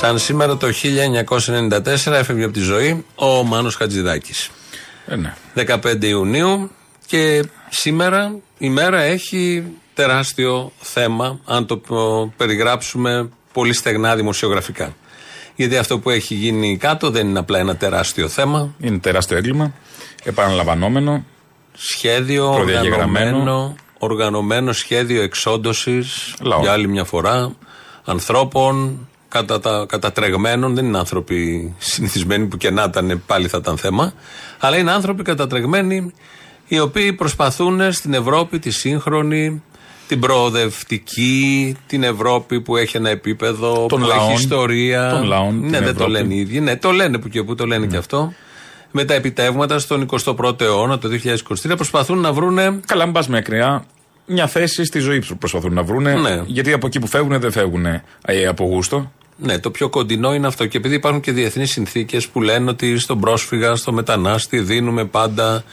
Σαν σήμερα το 1994 έφευγε από τη ζωή ο Μάνος Χατζηδάκης. Ε, ναι. 15 Ιουνίου και σήμερα η μέρα έχει τεράστιο θέμα αν το ε, περιγράψουμε πολύ στεγνά δημοσιογραφικά. Γιατί αυτό που έχει γίνει κάτω δεν είναι απλά ένα τεράστιο θέμα. Είναι τεράστιο έγκλημα. Επαναλαμβανόμενο. Σχέδιο Προδιαγεγραμμένο. οργανωμένο, οργανωμένο σχέδιο εξόντωσης Λαό. για άλλη μια φορά ανθρώπων κατά τα, κατατρεγμένων. Δεν είναι άνθρωποι συνηθισμένοι που και να ήταν πάλι θα ήταν θέμα. Αλλά είναι άνθρωποι κατατρεγμένοι οι οποίοι προσπαθούν στην Ευρώπη τη σύγχρονη, την προοδευτική, την Ευρώπη που έχει ένα επίπεδο, Των που λαών. έχει ιστορία. Των λαών, Ναι, την δεν το Ευρώπη. λένε οι ίδιοι. Ναι, το λένε που και που το λένε και αυτό. Με τα επιτεύγματα στον 21ο αιώνα, το 2023, προσπαθούν να βρούνε Καλά, μην πας μακριά. Μια θέση στη ζωή που προσπαθούν να βρούνε. Ναι. Γιατί από εκεί που φεύγουν δεν φεύγουν ε, από γούστο. Ναι, το πιο κοντινό είναι αυτό. Και επειδή υπάρχουν και διεθνείς συνθήκες που λένε ότι στον πρόσφυγα, στο μετανάστη δίνουμε πάντα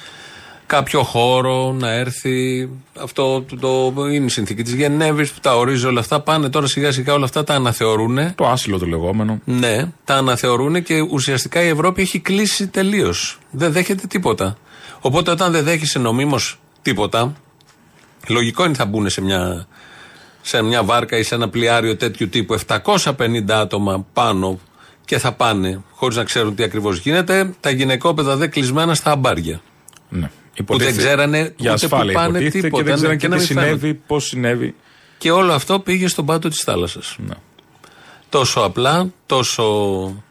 κάποιο χώρο να έρθει. Αυτό το, το είναι η συνθήκη της Γενέβης που τα ορίζει όλα αυτά. Πάνε τώρα σιγά σιγά όλα αυτά τα αναθεωρούν. Το άσυλο το λεγόμενο. Ναι, τα αναθεωρούν και ουσιαστικά η Ευρώπη έχει κλείσει τελείως. Δεν δέχεται τίποτα. Οπότε όταν δεν δέχεσαι νομίμως τίποτα, λογικό είναι θα μπουν σε μια, σε μια βάρκα ή σε ένα πλοιάριο τέτοιου τύπου 750 άτομα πάνω και θα πάνε χωρίς να ξέρουν τι ακριβώς γίνεται. Τα γυναικόπαιδα δεν κλεισμένα στα αμπάρια. Ναι. Που δεν ξέρανε για ούτε που ασφάλεια πάνε υποτίθεται τίποτα, και δεν ναι, ξέρανε και και να τι μην συνέβη, πώς συνέβη. Και όλο αυτό πήγε στον πάτο της θάλασσας. Ναι. Τόσο απλά, τόσο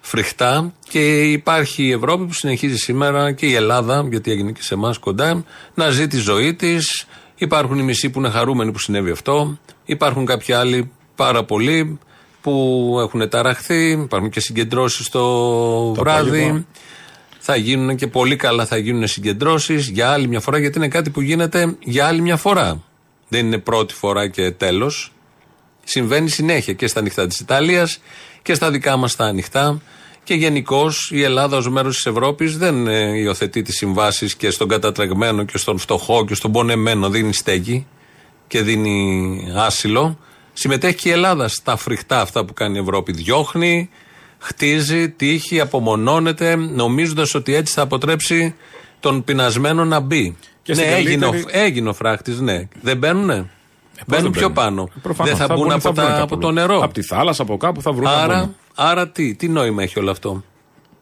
φρικτά και υπάρχει η Ευρώπη που συνεχίζει σήμερα και η Ελλάδα, γιατί έγινε και σε εμάς κοντά, να ζει τη ζωή της. Υπάρχουν οι μισοί που είναι χαρούμενοι που συνέβη αυτό. Υπάρχουν κάποιοι άλλοι πάρα πολλοί που έχουν ταραχθεί. Υπάρχουν και συγκεντρώσεις το, Το βράδυ. απόγευμα. Θα γίνουν και πολύ καλά θα γίνουν συγκεντρώσεις για άλλη μια φορά, γιατί είναι κάτι που γίνεται για άλλη μια φορά. Δεν είναι πρώτη φορά και τέλος. Συμβαίνει συνέχεια και στα ανοιχτά της Ιταλίας και στα δικά μας τα ανοιχτά. Και γενικώ η Ελλάδα ως μέρος της Ευρώπης δεν ε, υιοθετεί τις συμβάσεις και στον κατατρεγμένο και στον φτωχό και στον πονεμένο δίνει στέγη και δίνει άσυλο. Συμμετέχει και η Ελλάδα στα φρικτά αυτά που κάνει η Ευρώπη. Διώχνει, χτίζει, τύχει, απομονώνεται, νομίζοντας ότι έτσι θα αποτρέψει τον πεινασμένο να μπει. Και ναι, στην έγινε, ο- καλύτερη- έγινε ο φράχτης, ναι. Δεν μπαίνουνε; Μπαίνουν πιο πάνω. Προφανώς, δεν θα, μπουν μπουν, από, βρουν τα, κάπου από αλλού. το νερό. Από τη θάλασσα, από κάπου θα βρουν. άρα, άρα τι, τι νόημα έχει όλο αυτό;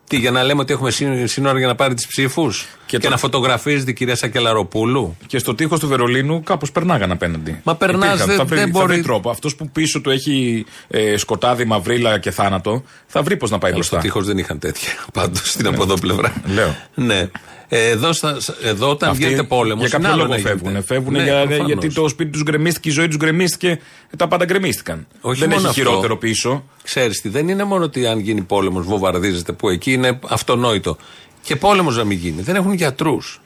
Τι, για να λέμε ότι έχουμε σύ- σύνορα για να πάρει τις ψήφους; Και, Και το- να φωτογραφίζεται η κυρία Σακελαροπούλου; Και στο τείχος του Βερολίνου κάπως περνάγαν απέναντι. Μα περνάς, Υπήρχαν. δεν- θα βρει, δεν θα μπορεί- βρει τρόπο. Αυτός που πίσω του έχει ε, σκοτάδι, μαυρίλα και θάνατο, θα βρει πώς να πάει Αλλά στο μπροστά. τείχος δεν είχαν τέτοια. Πάντως στην από εδώ πλευρά. Λέω. Ναι. Ε, Εδώ, στα, εδώ όταν Αυτοί γίνεται πόλεμο. Για κάποιο λόγο φεύγουν. Φεύγουν για, γιατί το σπίτι τους γκρεμίστηκε, η ζωή τους γκρεμίστηκε, τα πάντα γκρεμίστηκαν. Όχι δεν μόνο έχει αυτό. χειρότερο πίσω. Ξέρεις τι, δεν είναι μόνο ότι αν γίνει πόλεμος βομβαρδίζεται που εκεί είναι αυτονόητο. Και πόλεμος να μην γίνει. Δεν έχουν γιατρούς.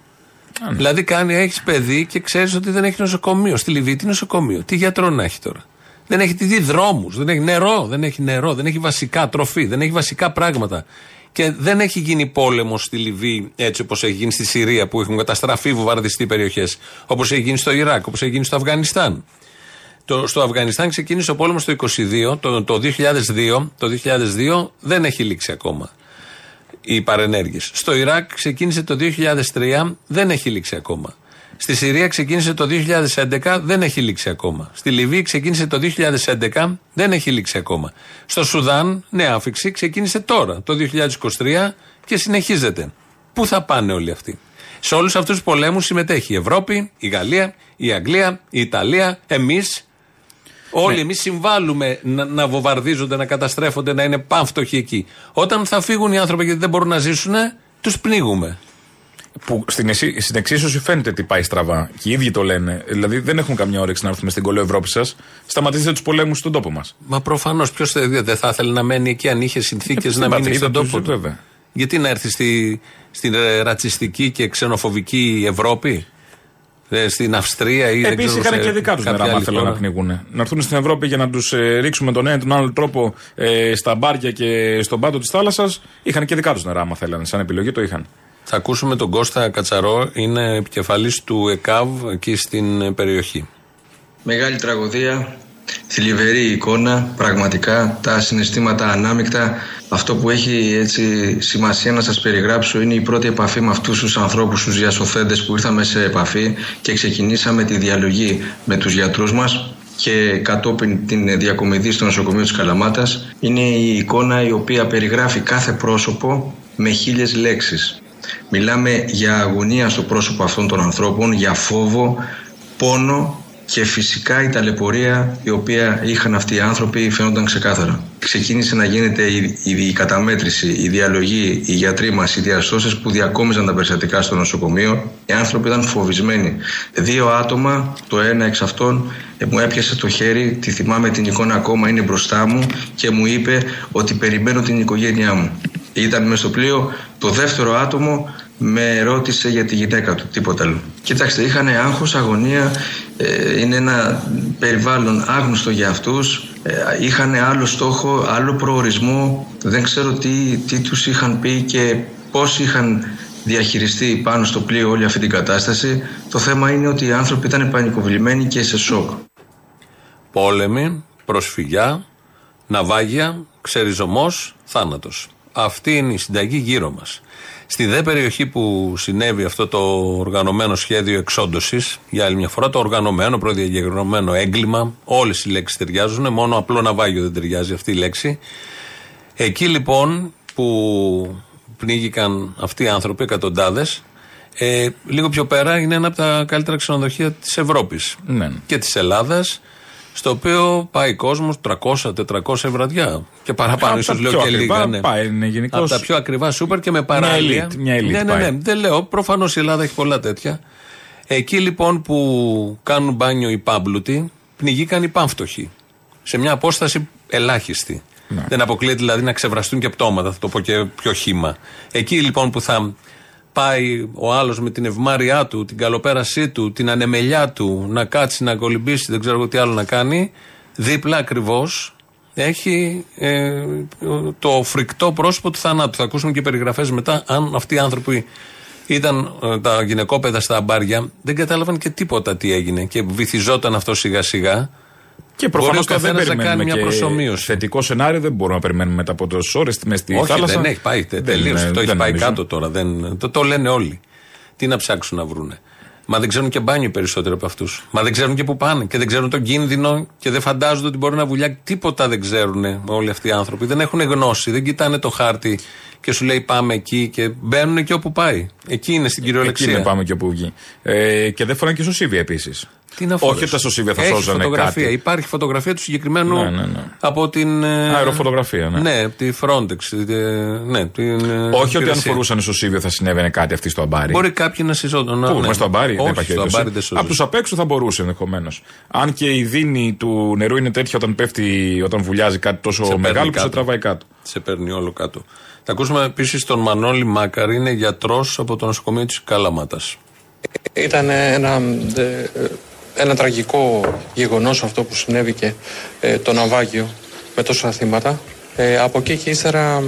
ναι. Δηλαδή κάνει, έχεις παιδί και ξέρεις ότι δεν έχει νοσοκομείο. Στη Λιβύη τι νοσοκομείο. Τι γιατρό να έχει τώρα. Δεν έχει τι δει δρόμους. Δεν έχει νερό. Δεν έχει νερό. Δεν έχει βασικά τροφή. Δεν έχει βασικά πράγματα. Και δεν έχει γίνει πόλεμο στη Λιβύη έτσι όπως έχει γίνει στη Συρία που έχουν καταστραφεί βομβαρδιστεί περιοχές. Όπως έχει γίνει στο Ιράκ, όπως έχει γίνει στο Αφγανιστάν. Το, στο Αφγανιστάν ξεκίνησε ο πόλεμος το 22, το, το 2002, το 2002 δεν έχει λήξει ακόμα οι παρενέργειες. Στο Ιράκ ξεκίνησε το 2003, δεν έχει λήξει ακόμα. Στη Συρία ξεκίνησε το 2011, δεν έχει λήξει ακόμα. Στη Λιβύη ξεκίνησε το 2011, δεν έχει λήξει ακόμα. Στο Σουδάν, νέα άφηξη, ξεκίνησε τώρα, το 2023 και συνεχίζεται. Πού θα πάνε όλοι αυτοί; Σε όλους αυτούς τους πολέμους συμμετέχει η Ευρώπη, η Γαλλία, η Αγγλία, η Ιταλία, εμείς Όλοι ναι. εμείς συμβάλλουμε να, να βομβαρδίζονται, να καταστρέφονται, να είναι πανφτωχοί εκεί. Όταν θα φύγουν οι άνθρωποι γιατί δεν μπορούν να ζήσουν, τους πνίγουμε. Που στην, στην εξίσωση φαίνεται τι πάει στραβά. Και οι ίδιοι το λένε. Δηλαδή δεν έχουν καμιά όρεξη να έρθουμε στην κολλή Ευρώπης σας. Σταματήστε τους πολέμους στον τόπο μας. Μα προφανώς. Ποιος δεν θα ήθελε να μένει εκεί αν είχε συνθήκες να μείνει στον τόπο του; Γιατί να έρθει στη, στην ρατσιστική και ξενοφοβική Ευρώπη; Ε, στην Αυστρία ή Επίσης είχαν και δικά τους νερά, αν θέλουν να πνιγούν. Να έρθουν στην Ευρώπη για να τους ε, ρίξουμε τον ένα τον άλλο τρόπο ε, στα μπάρια και στον πάτο της θάλασσας. Είχαν και δικά τους νερά, άμα θέλανε. Σαν επιλογή το είχαν. Θα ακούσουμε τον Κώστα Κατσαρό, είναι επικεφαλής του ΕΚΑΒ εκεί στην περιοχή. Μεγάλη τραγωδία, θλιβερή εικόνα, πραγματικά τα συναισθήματα ανάμεικτα. Αυτό που έχει έτσι σημασία να σας περιγράψω είναι η πρώτη επαφή με αυτούς τους ανθρώπους, τους διασωθέντες που ήρθαμε σε επαφή και ξεκινήσαμε τη διαλογή με τους γιατρούς μας και κατόπιν την διακομιδή στο νοσοκομείο της Καλαμάτας είναι η εικόνα η οποία περιγράφει κάθε πρόσωπο με χίλιες λέξεις. Μιλάμε για αγωνία στο πρόσωπο αυτών των ανθρώπων, για φόβο, πόνο και φυσικά η ταλαιπωρία η οποία είχαν αυτοί οι άνθρωποι φαίνονταν ξεκάθαρα. Ξεκίνησε να γίνεται η, η, καταμέτρηση, η διαλογή, οι γιατροί μας, οι διαστώσεις που διακόμιζαν τα περιστατικά στο νοσοκομείο. Οι άνθρωποι ήταν φοβισμένοι. Δύο άτομα, το ένα εξ αυτών, ε, μου έπιασε το χέρι, τη θυμάμαι την εικόνα ακόμα, είναι μπροστά μου και μου είπε ότι περιμένω την οικογένειά μου. Ήταν μέσα στο πλοίο. Το δεύτερο άτομο με ρώτησε για τη γυναίκα του, τίποτα άλλο. Κοιτάξτε, είχαν άγχος, αγωνία, ε, είναι ένα περιβάλλον άγνωστο για αυτούς, ε, είχαν άλλο στόχο, άλλο προορισμό, δεν ξέρω τι, τι τους είχαν πει και πώς είχαν διαχειριστεί πάνω στο πλοίο όλη αυτή την κατάσταση. Το θέμα είναι ότι οι άνθρωποι ήταν πανικοβλημένοι και σε σοκ. Πόλεμοι, προσφυγιά, ναυάγια, ξεριζωμός, θάνατος. Αυτή είναι η συνταγή γύρω μας. Στη δε περιοχή που συνέβη αυτό το οργανωμένο σχέδιο εξόντωσης, για άλλη μια φορά, το οργανωμένο, προδιαγεγραμμένο έγκλημα, όλες οι λέξεις ταιριάζουν, μόνο απλό ναυάγιο δεν ταιριάζει αυτή η λέξη. Εκεί λοιπόν που πνίγηκαν αυτοί οι άνθρωποι, εκατοντάδες, ε, λίγο πιο πέρα είναι ένα από τα καλύτερα ξενοδοχεία της Ευρώπης ναι. και της Ελλάδας στο οποίο πάει κόσμος 300-400 βραδιά. Και παραπάνω, ίσως λέω και λίγα. Ναι. Πάει, είναι γενικώς... Από τα πιο ακριβά σούπερ και με παράλια. Μια elite, μια ναι, ναι, ναι, δεν λέω. Προφανώς η Ελλάδα έχει πολλά τέτοια. Εκεί λοιπόν που κάνουν μπάνιο οι πάμπλουτοι, πνιγήκαν οι πάμφτωχοι. Σε μια απόσταση ελάχιστη. Ναι. Δεν αποκλείεται δηλαδή να ξεβραστούν και πτώματα, θα το πω και πιο χήμα. Εκεί λοιπόν που θα πάει ο άλλος με την ευμάρειά του, την καλοπέρασή του, την ανεμελιά του, να κάτσει, να κολυμπήσει, δεν ξέρω τι άλλο να κάνει, δίπλα ακριβώς έχει ε, το φρικτό πρόσωπο του θανάτου. Θα ακούσουμε και περιγραφές μετά, αν αυτοί οι άνθρωποι ήταν ε, τα γυναικόπαιδα στα αμπάρια, δεν κατάλαβαν και τίποτα τι έγινε και βυθιζόταν αυτό σιγά σιγά. Και προφανώς δεν περιμένουμε κάνει μια προσωμείωση. Θετικό σενάριο δεν μπορούμε να περιμένουμε μετά από τόσες ώρες στη στη Όχι, θάλασσα. Δεν έχει πάει. Τελείω. Το έχει πάει κάτω τώρα. Δεν, το, το λένε όλοι. Τι να ψάξουν να βρούνε. Μα δεν ξέρουν και μπάνιο περισσότερο από αυτούς. Μα δεν ξέρουν και πού πάνε. Και δεν ξέρουν τον κίνδυνο και δεν φαντάζονται ότι μπορεί να βουλιάξει. Τίποτα δεν ξέρουν όλοι αυτοί οι άνθρωποι. Δεν έχουν γνώση. Δεν κοιτάνε το χάρτη και σου λέει πάμε εκεί και μπαίνουν εκεί όπου πάει. Εκεί είναι στην κυριολεξία. Εκεί είναι πάμε και όπου βγει. Ε, και δεν φοράνε και σωσίβια επίσης. Τι να Όχι ότι τα σωσίβια θα σώζανε φωτογραφία. κάτι. Υπάρχει φωτογραφία του συγκεκριμένου ναι, ναι, ναι. από την. Ε, Αεροφωτογραφία, ναι. Ναι, τη Frontex. ναι, την, ε, Όχι ότι αν φορούσαν σωσίβια θα συνέβαινε κάτι αυτή στο αμπάρι. Μπορεί κάποιοι να συζόταν. Πού, ναι. στο αμπάρι, Όχι, δεν υπάρχει στο αμπάρι δεν Από τους απ' έξω θα μπορούσε ενδεχομένως. Αν και η δίνη του νερού είναι τέτοια όταν πέφτει, όταν βουλιάζει κάτι τόσο μεγάλο που σε τραβάει κάτω. Σε παίρνει όλο κάτω. Θα ακούσουμε επίσης τον Μανώλη Μάκαρη, είναι γιατρός από το νοσοκομείο της Καλαμάτας. Ήταν ένα, ε, ένα τραγικό γεγονός αυτό που συνέβη και ε, το ναυάγιο με τόσα θύματα. Ε, από εκεί και ύστερα,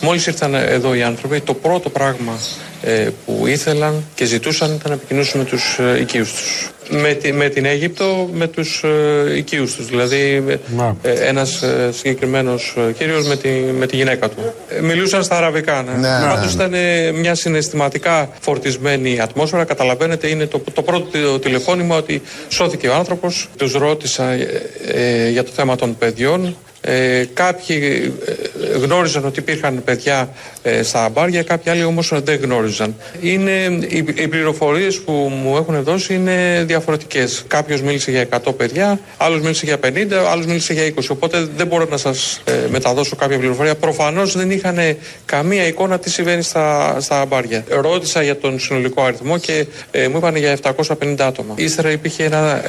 μόλις ήρθαν εδώ οι άνθρωποι, το πρώτο πράγμα ε, που ήθελαν και ζητούσαν ήταν να επικοινωνήσουν με τους ε, οικείους τους. Με, με την Αίγυπτο, με τους ε, οικείους τους. Δηλαδή, ε, ένας ε, συγκεκριμένος ε, κύριος με τη, με τη γυναίκα του. μιλούσαν στα αραβικά, ναι. ναι. Πάντως ήταν μια συναισθηματικά φορτισμένη ατμόσφαιρα. Καταλαβαίνετε, είναι το, το πρώτο τηλεφώνημα ότι σώθηκε ο άνθρωπος. Τους ρώτησα για το θέμα των παιδιών. Ε, κάποιοι γνώριζαν ότι υπήρχαν παιδιά ε, στα αμπάρια, κάποιοι άλλοι όμως δεν γνώριζαν. Είναι, οι, οι πληροφορίες που μου έχουν δώσει είναι διαφορετικές. Κάποιος μίλησε για 100 παιδιά, άλλος μίλησε για 50, άλλος μίλησε για 20. Οπότε δεν μπορώ να σας ε, μεταδώσω κάποια πληροφορία. Προφανώς δεν είχαν καμία εικόνα τι συμβαίνει στα, στα αμπάρια. Ρώτησα για τον συνολικό αριθμό και ε, μου είπαν για 750 άτομα. Ύστερα υπήρχε ένα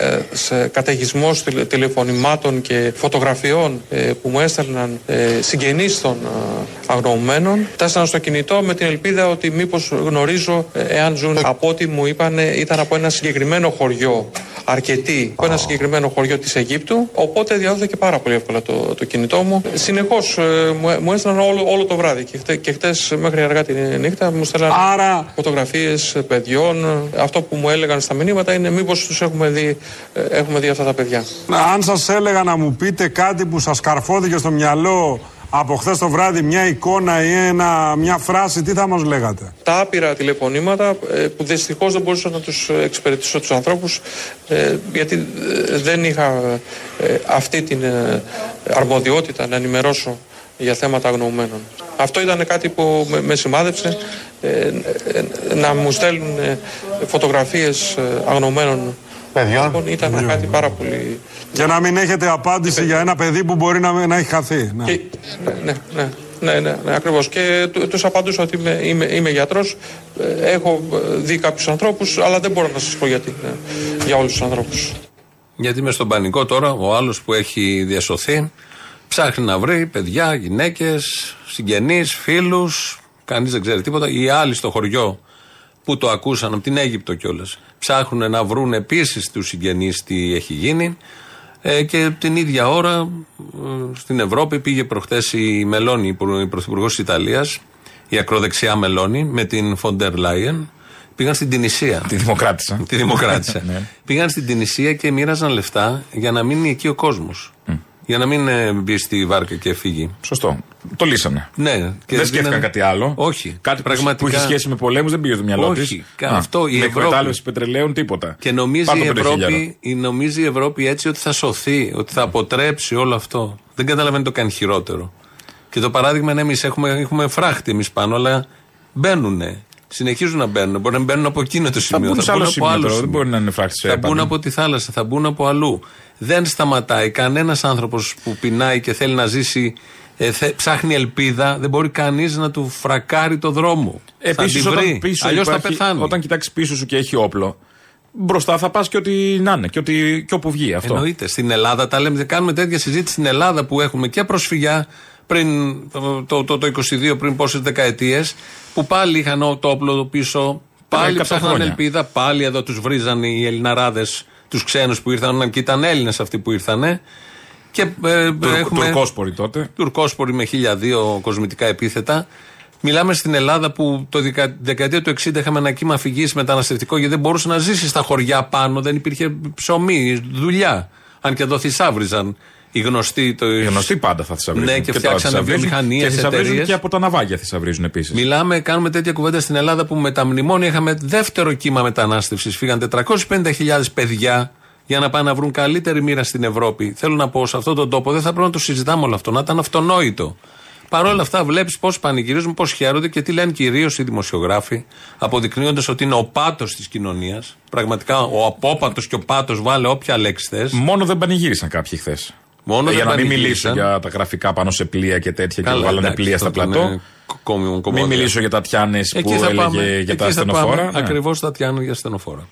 ε, καταιγισμό τηλεφωνημάτων και φωτογραφιών ε, που μου έστελναν ε, συγγενείς των ε, αγνοωμένων. Τάσανα στο κινητό με την ελπίδα ότι μήπως γνωρίζω ε, εάν ζουν. Από ό,τι μου είπαν ήταν από ένα συγκεκριμένο χωριό αρκετοί από ένα συγκεκριμένο χωριό της Αιγύπτου. Οπότε διαδόθηκε πάρα πολύ εύκολα το, το κινητό μου. Συνεχώς ε, μου, μου έστειλαν όλο, όλο το βράδυ και, χτε, και χτες μέχρι αργά τη νύχτα μου στέλναν Άρα... φωτογραφίες παιδιών. Αυτό που μου έλεγαν στα μηνύματα είναι μήπως τους έχουμε δει, ε, έχουμε δει αυτά τα παιδιά. Αν σας έλεγα να μου πείτε κάτι που σας καρφώθηκε στο μυαλό από χθες το βράδυ μια εικόνα ή ένα, μια φράση, τι θα μας λέγατε; Τα άπειρα τηλεφωνήματα ε, που δυστυχώς δεν μπορούσα να τους εξυπηρετήσω τους ανθρώπους ε, γιατί ε, δεν είχα αυτή την αρμοδιότητα να ενημερώσω για θέματα αγνοωμένων. Αυτό ήταν κάτι που με σημάδεψε να μου στέλνουν φωτογραφίες αγνοωμένων Παιδιών. Λοιπόν, ήταν κάτι πάρα πολύ. Και να μην έχετε απάντηση για ένα παιδί που μπορεί να, να έχει χαθεί. Ναι, και, ναι, ναι. Ναι, ναι, ναι, ακριβώς. Και τους απαντούσα ότι είμαι, είμαι, είμαι γιατρός, ε, έχω δει κάποιους ανθρώπους, αλλά δεν μπορώ να σας πω γιατί, ναι, για όλους τους ανθρώπους. Γιατί είμαι στον πανικό τώρα, ο άλλος που έχει διασωθεί, ψάχνει να βρει παιδιά, γυναίκες, συγγενείς, φίλους, κανείς δεν ξέρει τίποτα, οι άλλοι στο χωριό που το ακούσαν από την Αίγυπτο κιόλας. Ψάχνουν να βρουν επίσης τους συγγενείς τι έχει γίνει. Ε, και την ίδια ώρα ε, στην Ευρώπη πήγε προχθές η Μελώνη, η πρωθυπουργός της Ιταλίας, η ακροδεξιά Μελώνη, με την Φοντερ Λάιεν. Πήγαν στην Τινησία. Τη Δημοκράτησα. Τη Δημοκράτησα. Ναι. Πήγαν στην Τινησία και μοίραζαν λεφτά για να μείνει εκεί ο κόσμος. Για να μην ε, μπει στη βάρκα και φύγει. Σωστό. Το λύσανε. Ναι. Και δεν σκέφτηκαν κάτι άλλο. Όχι. Κάτι πραγματικά... που έχει σχέση με πολέμους δεν πήγε στο μυαλό τη. Όχι. Τη. Αυτό η με Ευρώπη. εκμετάλλευση πετρελαίων τίποτα. Και νομίζει η, Ευρώπη, η, νομίζει η Ευρώπη έτσι ότι θα σωθεί, ότι θα αποτρέψει όλο αυτό. Δεν καταλαβαίνει το κάνει χειρότερο. Και το παράδειγμα είναι εμείς έχουμε, έχουμε φράχτη εμείς πάνω, αλλά μπαίνουν. Συνεχίζουν να μπαίνουν. Μπορεί να μπαίνουν από εκείνο το σημείο. Θα μπουν, από άλλο σημείο. Δεν μπορεί να είναι φράχτη Θα μπουν από τη θάλασσα, θα μπουν από αλλού. Δεν σταματάει. Κανένας άνθρωπος που πεινάει και θέλει να ζήσει ε, θε, ψάχνει ελπίδα, δεν μπορεί κανείς να του φρακάρει το δρόμο. Επίσης, όταν πίσω Αλλιώς υπάρχει, θα πεθάνει. Όταν κοιτάξεις πίσω σου και έχει όπλο, μπροστά θα πας και ό,τι να είναι και, ότι, και όπου βγει αυτό. Εννοείται. Στην Ελλάδα τα λέμε, κάνουμε τέτοια συζήτηση στην Ελλάδα που έχουμε και προσφυγιά πριν το, το, το, το 22, πριν πόσες δεκαετίες, που πάλι είχαν το όπλο πίσω, πάλι ψάχναν ελπίδα, πάλι εδώ τους βρίζαν οι Ελληναράδες τους ξένους που ήρθαν, και ήταν Έλληνες αυτοί που ήρθαν. Και ε, Τουρ, έχουμε. Τουρκόσποροι τότε. Τουρκόσποροι με χίλια-δύο κοσμητικά επίθετα. Μιλάμε στην Ελλάδα που το δεκαετία του 60 είχαμε ένα κύμα φυγή μεταναστευτικό γιατί δεν μπορούσες να ζήσεις στα χωριά πάνω, δεν υπήρχε ψωμί, δουλειά. Αν και εδώ θησάβριζαν οι γνωστοί. Το... Οι γνωστοί πάντα θα θησαυρίζουν. Ναι, και, και φτιάξαν βιομηχανίες. Και θησαυρίζουν και από τα ναυάγια θησαυρίζουν επίσης. Μιλάμε, κάνουμε τέτοια κουβέντα στην Ελλάδα που με τα μνημόνια είχαμε δεύτερο κύμα μετανάστευσης. Φύγαν 450.000 παιδιά για να πάνε να βρουν καλύτερη μοίρα στην Ευρώπη. Θέλω να πω, σε αυτόν τον τόπο δεν θα πρέπει να το συζητάμε όλο αυτό, να ήταν αυτονόητο. Παρ' όλα αυτά, βλέπεις πώς πανηγυρίζουν, πώς χαίρονται και τι λένε κυρίως οι δημοσιογράφοι, αποδεικνύοντας ότι είναι ο πάτος της κοινωνίας. Πραγματικά ο απόπατος και ο πάτος, βάλε όποια λέξη θες. Μόνο δεν πανηγύρισαν κάποιοι χθες. Μόνο ε, για να μην μιλήσω για τα γραφικά πάνω σε πλοία και τέτοια Καλά, και βάλανε πλοία στα πλατό. Μην μιλήσω για τα τιάνε που έλεγε πάμε, για τα ασθενοφόρα. Ναι. Ακριβώς τα τιάνε για ασθενοφόρα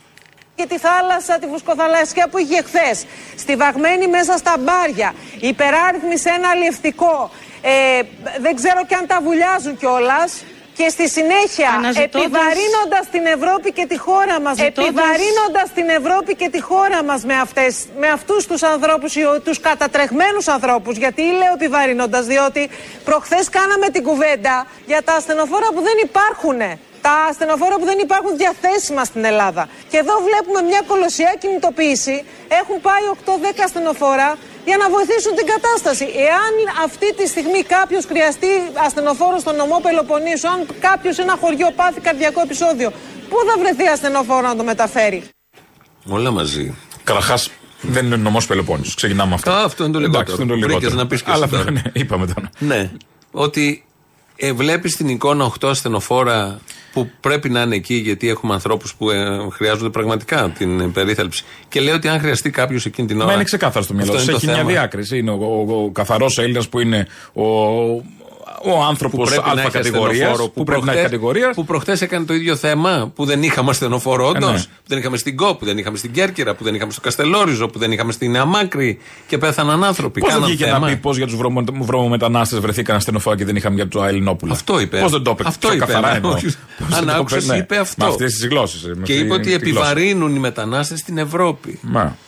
και τη θάλασσα, τη βουσκοθαλασσιά που είχε χθες. Στιβαγμένη μέσα στα μπάρια. Υπεράριθμη σε ένα αλλιευτικό. Ε, δεν ξέρω και αν τα βουλιάζουν κιόλας. Και στη συνέχεια, επιβαρύνοντας την Ευρώπη και τη χώρα μας, επιβαρύνοντα την Ευρώπη και τη χώρα μας με, αυτές, με αυτούς τους ανθρώπους, τους κατατρεχμένους ανθρώπους. Γιατί λέω επιβαρύνοντας, διότι προχθές κάναμε την κουβέντα για τα ασθενοφόρα που δεν υπάρχουν τα ασθενοφόρα που δεν υπάρχουν διαθέσιμα στην Ελλάδα. Και εδώ βλέπουμε μια κολοσσιά κινητοποίηση. Έχουν πάει 8-10 ασθενοφόρα για να βοηθήσουν την κατάσταση. Εάν αυτή τη στιγμή κάποιος χρειαστεί ασθενοφόρο στον νομό Πελοποννήσου, αν κάποιος σε ένα χωριό πάθει καρδιακό επεισόδιο, πού θα βρεθεί ασθενοφόρο να το μεταφέρει; Όλα μαζί. Καταρχάς, δεν είναι νομός Πελοπόννησου. Ξεκινάμε αυτό. Α, αυτό είναι το λιγότερο. Εντάξει, αυτό είναι το λιγότερο. να πεις και Αλλά ναι, είπαμε τώρα. Ναι. ότι ε, βλέπεις την εικόνα 8 ασθενοφόρα που πρέπει να είναι εκεί γιατί έχουμε ανθρώπους που ε, χρειάζονται πραγματικά την περίθαλψη. Και λέει ότι αν χρειαστεί κάποιος εκείνη την ώρα. Μα είναι ξεκάθαρο στο μυαλό τους. Έχει μια διάκριση. Είναι ο, ο, ο καθαρός Έλληνας που είναι ο, ο άνθρωπος Α κατηγορίας. Που, που πρέπει να έχει κατηγορίας. Που προχθέ έκανε το ίδιο θέμα που δεν είχαμε ασθενοφόρο, όντως. Ε, ναι. Που δεν είχαμε στην ΚΟΠ, που δεν είχαμε στην Κέρκυρα, που δεν είχαμε στο Καστελόριζο, που δεν είχαμε στην Αμάκρη και πέθαναν άνθρωποι. Πώς δεν βγήκε θέμα. να πει πώς για τους βρωμομετανάστες βρεθήκαν ασθενοφόρα και δεν είχαμε για του Αελινόπουλα. Αυτό είπε. Πώς δεν το είπε; Αυτό είπε. Καθαρά Αν άκουσες, είπε αυτό. Με αυτές τις γλώσσες. Και είπε ότι επιβαρύνουν οι μετανάστες στην Ευρώπη.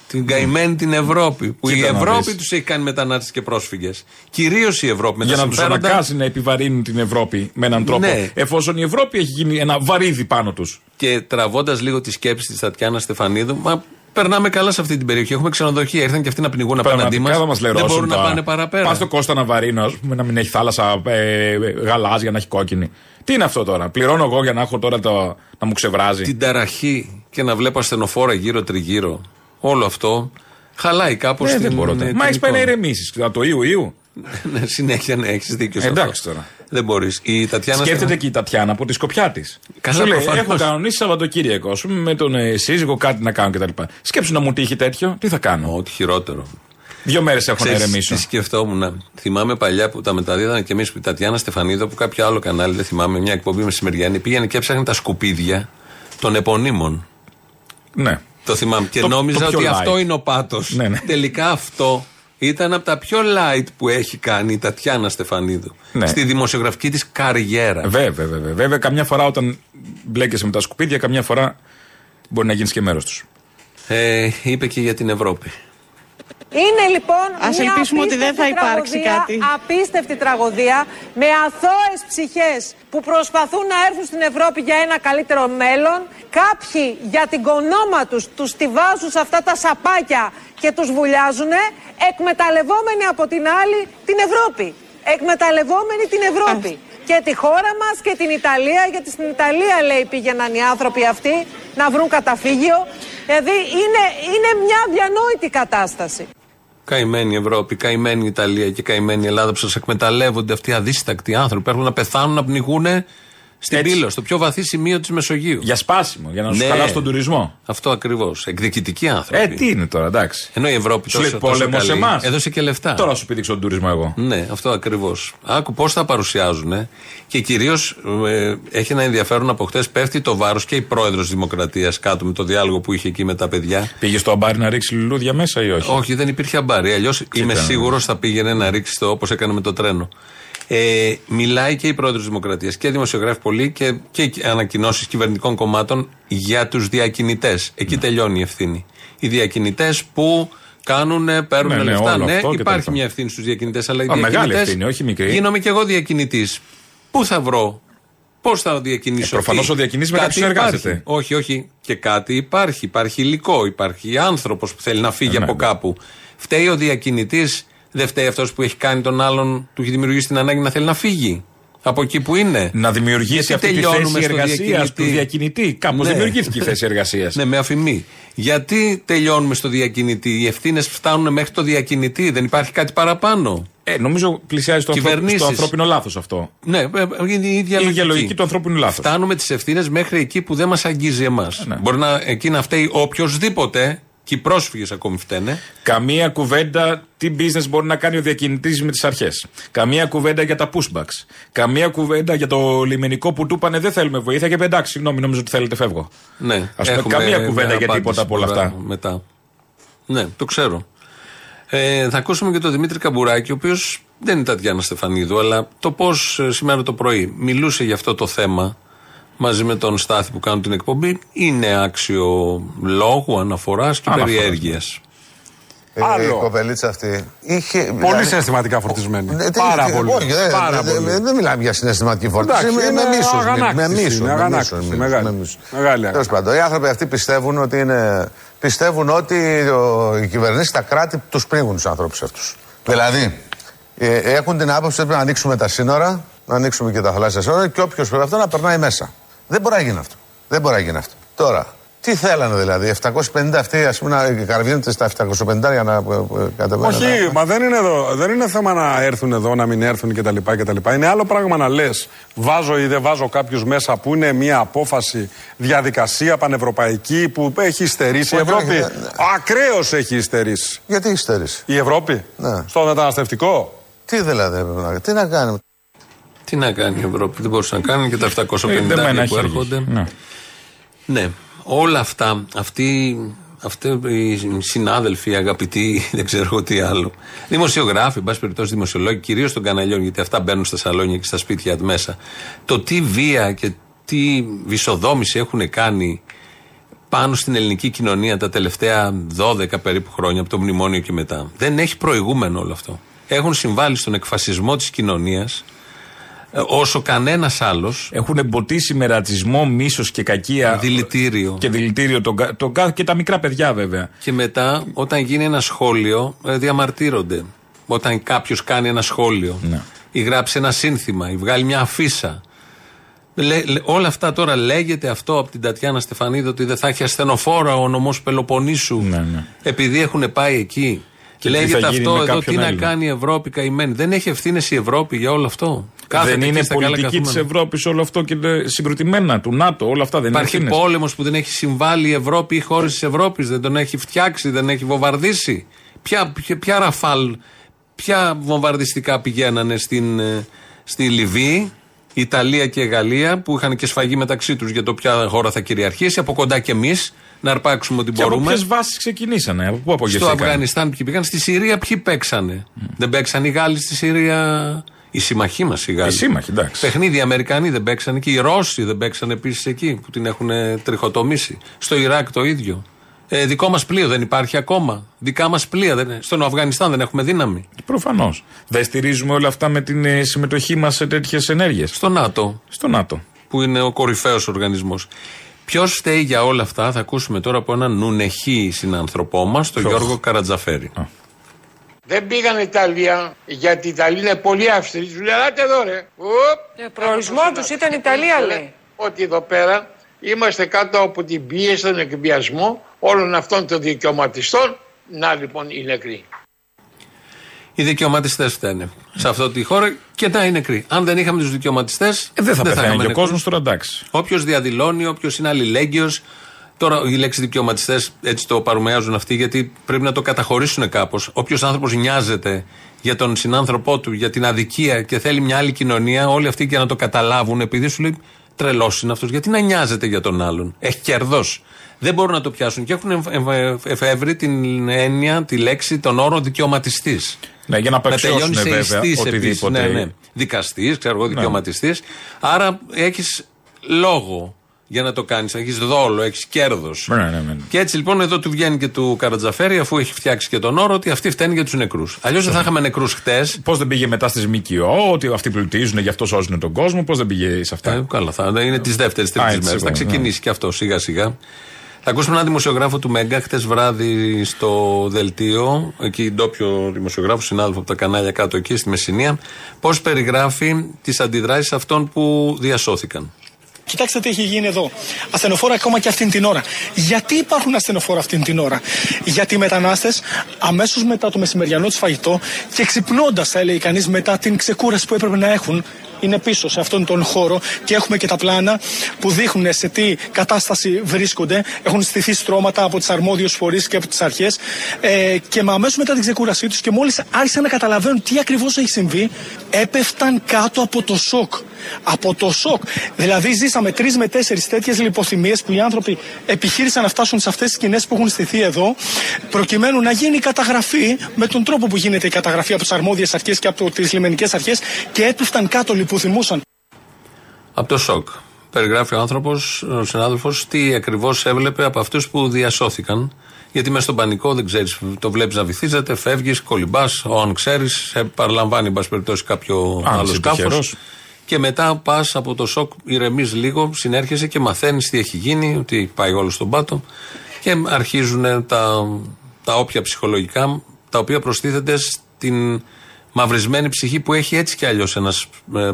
Την καημένη την Ευρώπη. Που η Ευρώπη τους έχει κάνει μετανάστες και πρόσφυγες. Κυρίως η Ευρώπη. Για να τους αναγκάσει να επιβαρύνουν την Ευρώπη με έναν τρόπο. Ναι. Εφόσον η Ευρώπη έχει γίνει ένα βαρύδι πάνω τους. Και τραβώντας λίγο τη σκέψη της Τατιάνα Στεφανίδου, μα περνάμε καλά σε αυτή την περιοχή. Έχουμε ξενοδοχεία. Ήρθαν και αυτοί να πνιγούν απέναντί μας. Δεν μπορούν να πάνε παραπέρα. Πας στο Κώστα να βαρύνω, να μην έχει θάλασσα ε, γαλάζια, να έχει κόκκινη. Τι είναι αυτό τώρα; Πληρώνω εγώ για να έχω τώρα το, να μου ξεβράζει. Την ταραχή και να βλέπω ασθενοφόρα γύρω-τριγύρω. Όλο αυτό χαλάει κάπως ε, την. Δεν Μα έχεις πάει να ηρεμήσει. Το Ιου Ιου. ναι, συνέχεια, ναι, έχεις δίκιο. Εντάξει τώρα. Δεν μπορείς. Η Τατιάνα. Σκέφτεται και η Τατιάνα από τη σκοπιά της. Σου λέει: Έχω κανονίσει Σαββατοκύριακο σου με τον ε, σύζυγο κάτι να κάνω κτλ. Σκέψου να μου τύχει τέτοιο, τι θα κάνω; Ό,τι χειρότερο. Δύο μέρες έχω να ηρεμήσω. Τι σκεφτόμουν. Θυμάμαι παλιά που τα μεταδίδανε και εμείς που η Τατιάνα Στεφανίδο που κάποιο άλλο κανάλι, δεν θυμάμαι, μια εκπομπή μεσημεριανή, πήγαινε και έψαχνε τα σκουπίδια των επωνύμων. Ναι. Το θυμάμαι. Και το, νόμιζα ότι αυτό είναι ο πάτος. Ναι, ναι. Τελικά αυτό ήταν από τα πιο light που έχει κάνει η Τατιάνα Στεφανίδου ναι. στη δημοσιογραφική της καριέρα. Βέβαια, βέβαια, βέβαια. Καμιά φορά όταν μπλέκεσαι με τα σκουπίδια, καμιά φορά μπορεί να γίνεις και μέρος τους. Ε, είπε και για την Ευρώπη. Είναι λοιπόν Ας μια ελπίσουμε ότι δεν θα υπάρξει τραγωδία, κάτι. απίστευτη τραγωδία με αθώες ψυχές που προσπαθούν να έρθουν στην Ευρώπη για ένα καλύτερο μέλλον. Κάποιοι για την κονόμα τους τους τη βάζουν σε αυτά τα σαπάκια και τους βουλιάζουν εκμεταλλευόμενοι από την άλλη την Ευρώπη. Εκμεταλλευόμενοι την Ευρώπη. Και τη χώρα μας και την Ιταλία, γιατί στην Ιταλία λέει πήγαιναν οι άνθρωποι αυτοί να βρουν καταφύγιο. Δηλαδή είναι, είναι μια διανόητη κατάσταση. Καημένη Ευρώπη, καημένη Ιταλία και καημένη Ελλάδα που σας εκμεταλλεύονται αυτοί οι αδίστακτοι άνθρωποι. Έχουν να πεθάνουν, να πνιγούν στην πύλο, στο πιο βαθύ σημείο της Μεσογείου. Για σπάσιμο, για να σου ναι, χαλάσει τον τουρισμό. Αυτό ακριβώς. Εκδικητικοί άνθρωποι. Ε, τι είναι τώρα, εντάξει. Ενώ η Ευρώπη τόσο, πόλεμο σε εμάς. Έδωσε και λεφτά. Τώρα σου πήδηξε τον τουρισμό εγώ. Ναι, αυτό ακριβώς. Άκου πώς θα παρουσιάζουν. Και κυρίως ε, έχει ένα ενδιαφέρον από χτες πέφτει το βάρος και η πρόεδρος της Δημοκρατίας κάτω με το διάλογο που είχε εκεί με τα παιδιά. Πήγε στο αμπάρι να ρίξει λουλούδια μέσα ή όχι; Όχι, δεν υπήρχε αμπάρι. Αλλιώς είμαι σίγουρος θα πήγαινε να ρίξει το όπως έκανε με το τρένο. Ε, μιλάει και η πρόεδρος της Δημοκρατίας και δημοσιογράφη πολύ και, και ανακοινώσεις κυβερνητικών κομμάτων για τους διακινητές. Εκεί ναι. τελειώνει η ευθύνη. Οι διακινητές που κάνουν, παίρνουν ναι, ναι, λεφτά. Ναι, υπάρχει μια ευθύνη στους διακινητές, αλλά οι διακινητέ. ευθύνη, όχι μικρή. Γίνομαι και εγώ διακινητής. Πού θα βρω; Πώς θα διακινήσω. Ε, Προφανώς ο διακινητής με κάποιον εργάζεται. Όχι, όχι. Και κάτι υπάρχει. Υπάρχει υλικό. Υπάρχει άνθρωπος που θέλει να φύγει ε, από κάπου. Φταίει ο διακινητής δεν φταίει αυτός που έχει κάνει τον άλλον, του έχει δημιουργήσει την ανάγκη να θέλει να φύγει. Από εκεί που είναι. Να δημιουργήσει αυτή τη θέση εργασίας του διακινητή; Κάπως ναι. δημιουργήθηκε η θέση εργασίας. ναι, με αφημί. Γιατί τελειώνουμε στο διακινητή; Οι ευθύνες φτάνουν μέχρι το διακινητή; Δεν υπάρχει κάτι παραπάνω; Ε, νομίζω πλησιάζει το, ανθρώπινο, στο ανθρώπινο λάθος αυτό. Ναι, ε, είναι η ίδια, η ίδια λογική του ανθρώπινου λάθο. Φτάνουμε τις ευθύνες μέχρι εκεί που δεν μας αγγίζει εμάς. Ναι. Μπορεί να, εκεί να φταίει οποιοδήποτε και οι πρόσφυγες ακόμη φταίνε. Καμία κουβέντα τι business μπορεί να κάνει ο διακινητής με τις αρχές. Καμία κουβέντα για τα pushbacks. Καμία κουβέντα για το λιμενικό που του είπανε δεν θέλουμε βοήθεια και εντάξει, συγγνώμη, νομίζω ότι θέλετε, φεύγω. Ναι, Α πούμε, καμία κουβέντα για τίποτα από όλα αυτά. Μετά. Ναι, το ξέρω. Ε, θα ακούσουμε και τον Δημήτρη Καμπουράκη, ο οποίος δεν είναι Τατιάνα Στεφανίδου, αλλά το πώς ε, σήμερα το πρωί μιλούσε για αυτό το θέμα μαζί με τον Στάθη που κάνουν την εκπομπή είναι άξιο λόγου, αναφοράς και περιέργειας. Ε, Άλλο. Η κοπελίτσα αυτή είχε. Πολύ δηλαδή, συναισθηματικά φορτισμένη. Ναι, πάρα είχε, πολύ. Όχι, δεν, πάρα δεν, πολύ. δεν μιλάμε για συναισθηματική φόρτιση. με, με μίσος. Με μίσος. Μεγάλη. Μεγάλη. Τέλος πάντων, οι άνθρωποι αυτοί πιστεύουν ότι είναι. Πιστεύουν ότι οι κυβερνήσεις, τα κράτη τους πνίγουν τους ανθρώπους αυτούς. Δηλαδή, ε, έχουν την άποψη ότι πρέπει να ανοίξουμε τα σύνορα, να ανοίξουμε και τα θαλάσσια σύνορα και όποιος πρέπει αυτό να περνάει μέσα. Δεν μπορεί να γίνει αυτό. Δεν μπορεί να γίνει αυτό. Τώρα, Τι θέλανε δηλαδή, 750 αυτοί ας πούμε να καραβίνονται στα 750 για να ε, ε, κατεβαίνουν. Όχι, μα δεν είναι, εδώ, δεν είναι θέμα να έρθουν εδώ, να μην έρθουν κτλ. κτλ. Είναι άλλο πράγμα να λες, βάζω ή δεν βάζω κάποιους μέσα που είναι μια απόφαση, διαδικασία πανευρωπαϊκή που έχει υστερήσει η Ευρώπη. όχι, ναι, ναι. Ακραίω έχει υστερήσει. Γιατί έχει στερήσει. Η Ευρώπη; Ναι. Στο μεταναστευτικό; Τι δηλαδή, έπρεπε να- τι να κάνουμε; Τι να κάνει η Ευρώπη, δεν μπορούσε να κάνει και τα 750 Ε, δεν μένα που χέρι. έρχονται. Ναι. Ναι, όλα αυτά, αυτοί, αυτοί οι συνάδελφοι, οι αγαπητοί, δεν ξέρω εγώ τι άλλο. Δημοσιογράφοι, εν πάση περιπτώσει δημοσιολόγοι, κυρίως των καναλιών, γιατί αυτά μπαίνουν στα σαλόνια και στα σπίτια μέσα. Το τι βία και τι βυσοδόμηση έχουν κάνει πάνω στην ελληνική κοινωνία τα τελευταία 12 περίπου χρόνια από το μνημόνιο και μετά. Δεν έχει προηγούμενο όλο αυτό. Έχουν συμβάλει στον εκφασισμό της κοινωνίας όσο κανένας άλλος. Έχουν εμποτίσει με ρατσισμό, μίσος και κακία. Δηλητήριο. Και δηλητήριο τον, κα- τον, κα- και τα μικρά παιδιά βέβαια. Και μετά, όταν γίνει ένα σχόλιο, ε, διαμαρτύρονται. Όταν κάποιος κάνει ένα σχόλιο, Ναι. ή γράψει ένα σύνθημα, ή βγάλει μια αφίσα. Λέ- λέ- όλα αυτά τώρα λέγεται αυτό από την Τατιάνα Στεφανίδη ότι δεν θα έχει ασθενοφόρα ο νομός Πελοποννήσου Ναι, ναι. επειδή έχουν πάει εκεί. Και τι λέγεται θα γίνει αυτό με εδώ, κάποιον τι να άλλον. κάνει η Ευρώπη καημένη. Δεν έχει ευθύνες η Ευρώπη για όλο αυτό. Κάθεται δεν εκεί είναι στα καλά πολιτική της καθούμενα. Ευρώπης όλο αυτό και ε, συγκροτημένα του ΝΑΤΟ, όλα αυτά δεν Υπάρχει είναι ευθύνες. πόλεμος που δεν έχει συμβάλει η Ευρώπη ή χώρες της Ευρώπης, δεν τον έχει φτιάξει, δεν έχει βομβαρδίσει. Ποια, ποια, ποια ραφάλ, ποια βομβαρδιστικά πηγαίνανε στην, ε, στη Λιβύη, Ιταλία και Γαλλία, που είχαν και σφαγή μεταξύ τους για το ποια χώρα θα κυριαρχήσει. Από κοντά και εμείς να αρπάξουμε ό,τι Και από μπορούμε. ποιες βάσεις ξεκινήσανε, από πού Στο απογευθήκαν. Αφγανιστάν ποιοι πήγαν, στη Συρία ποιοι παίξανε; Δεν παίξαν οι Γάλλοι στη Συρία. Οι σύμμαχοί μας οι Γάλλοι. Οι σύμμαχοι, εντάξει. Παιχνίδι οι Αμερικανοί δεν παίξανε και οι Ρώσοι δεν παίξαν επίσης εκεί που την έχουν τριχοτομήσει. Στο Ιράκ το ίδιο. Ε, δικό μας πλοίο δεν υπάρχει ακόμα. Δικά μας πλοία. Δεν, στον Αφγανιστάν δεν έχουμε δύναμη. Προφανώς. Δεν στηρίζουμε όλα αυτά με την ε, συμμετοχή μας σε τέτοιες ενέργειες. Στο ΝΑΤΟ, Στο ΝΑΤΟ. που είναι ο κορυφαίος οργανισμός. Ποιος φταίει για όλα αυτά, θα ακούσουμε τώρα από έναν νουνεχή συνάνθρωπό μας, τον Ποιος; Γιώργο Καρατζαφέρη. Δεν πήγαν Ιταλία γιατί η Ιταλία είναι πολύ αυστηρή. Τους λέει, ελάτε εδώ ρε. Ουπ. Ε, προορισμός τους ήταν Ιταλία, λέει. Ότι εδώ πέρα είμαστε κάτω από την πίεση, τον εκβιασμό όλων αυτών των δικαιωματιστών. Να λοιπόν οι νεκροί. Οι δικαιωματιστές φταίνε σε αυτή τη χώρα και να είναι νεκροί. Αν δεν είχαμε τους δικαιωματιστές, Ε, δεν θα πεθαίνει είχαμε και ο νεκρούς. κόσμος τώρα εντάξει. Όποιος διαδηλώνει, όποιος είναι αλληλέγγυος. Τώρα η λέξη δικαιωματιστέ έτσι το παρομοιάζουν αυτοί, γιατί πρέπει να το καταχωρήσουν κάπως. Όποιος άνθρωπος νοιάζεται για τον συνάνθρωπό του, για την αδικία και θέλει μια άλλη κοινωνία, όλοι αυτοί και να το καταλάβουν, επειδή σου λέει τρελός είναι αυτός, γιατί να νοιάζεται για τον άλλον; Έχει κερδό. Δεν μπορούν να το πιάσουν και έχουν εμφ- εμφ- εφεύρει την έννοια, τη λέξη, τον όρο δικαιωματιστή. Ναι, για να Να τελειώνει απαξιώσουν σε βέβαια ιστής επίσης. οτιδήποτε. Ναι, ναι. Δικαστής, ξέρω εγώ, δικαιωματιστή. Άρα έχεις λόγο για να το κάνεις. Έχεις δόλο, έχεις κέρδος. Ναι, ναι, ναι, ναι. Και έτσι λοιπόν εδώ του βγαίνει και του Καρατζαφέρη, αφού έχει φτιάξει και τον όρο, ότι αυτοί φταίνουν για τους νεκρούς. Αλλιώς δεν θα είχαμε νεκρούς χτες. Πώς δεν πήγε μετά στι ΜΚΟ, ότι αυτοί πλουτίζουν, γι' αυτό σώζουν τον κόσμο, πώς δεν πήγε σε αυτά. Ε, καλά, θα είναι της δεύτερης Α, τρίτη έτσι, μέρας. Θα ναι. ξεκινήσει και αυτό σιγά σιγά. Θα ακούσουμε έναν δημοσιογράφο του Μέγκα χτες βράδυ στο Δελτίο, εκεί ντόπιο δημοσιογράφο, συνάδελφο από τα κανάλια κάτω εκεί στη Μεσσηνία, πώς περιγράφει τις αντιδράσεις αυτών που διασώθηκαν. Κοιτάξτε τι έχει γίνει εδώ. Ασθενοφόρα ακόμα και αυτήν την ώρα. Γιατί υπάρχουν ασθενοφόρα αυτήν την ώρα; Γιατί οι μετανάστες αμέσως μετά το μεσημεριανό του φαγητό και ξυπνώντας, θα έλεγε κανείς, μετά την ξεκούραση που έπρεπε να έχουν, είναι πίσω σε αυτόν τον χώρο και έχουμε και τα πλάνα που δείχνουν σε τι κατάσταση βρίσκονται. Έχουν στηθεί στρώματα από τις αρμόδιου φορείς και από τις αρχές. Ε, και με αμέσως μετά την ξεκούρασή τους και μόλις άρχισαν να καταλαβαίνουν τι ακριβώς έχει συμβεί, έπεφταν κάτω από το σοκ. Από το σοκ. Δηλαδή, ζήσαμε τρεις με τέσσερις τέτοιες λιποθυμίες που οι άνθρωποι επιχείρησαν να φτάσουν σε αυτές τις σκηνές που έχουν στηθεί εδώ, προκειμένου να γίνει η καταγραφή με τον τρόπο που γίνεται η καταγραφή από τις αρμόδιες αρχές και από τις λιμενικές αρχές και έπεφταν κάτω, λιποθυμούσαν. Από το σοκ. Περιγράφει ο άνθρωπος, ο συνάδελφος, τι ακριβώς έβλεπε από αυτούς που διασώθηκαν. Γιατί μέσα στον πανικό δεν ξέρεις, το βλέπεις να βυθίζεται, φεύγεις, κολυμπάς, αν ξέρεις, σε παραλαμβάνει, εν πάση περιπτώσει, κάποιο Αν άλλο είσαι σκάφος. Τυχερός. Και μετά πας από το σοκ, ηρεμείς λίγο, συνέρχεσαι και μαθαίνεις τι έχει γίνει, ότι πάει όλο στον πάτο. Και αρχίζουν τα, τα όποια ψυχολογικά, τα οποία προστίθενται στην μαυρισμένη ψυχή που έχει έτσι κι αλλιώς ένας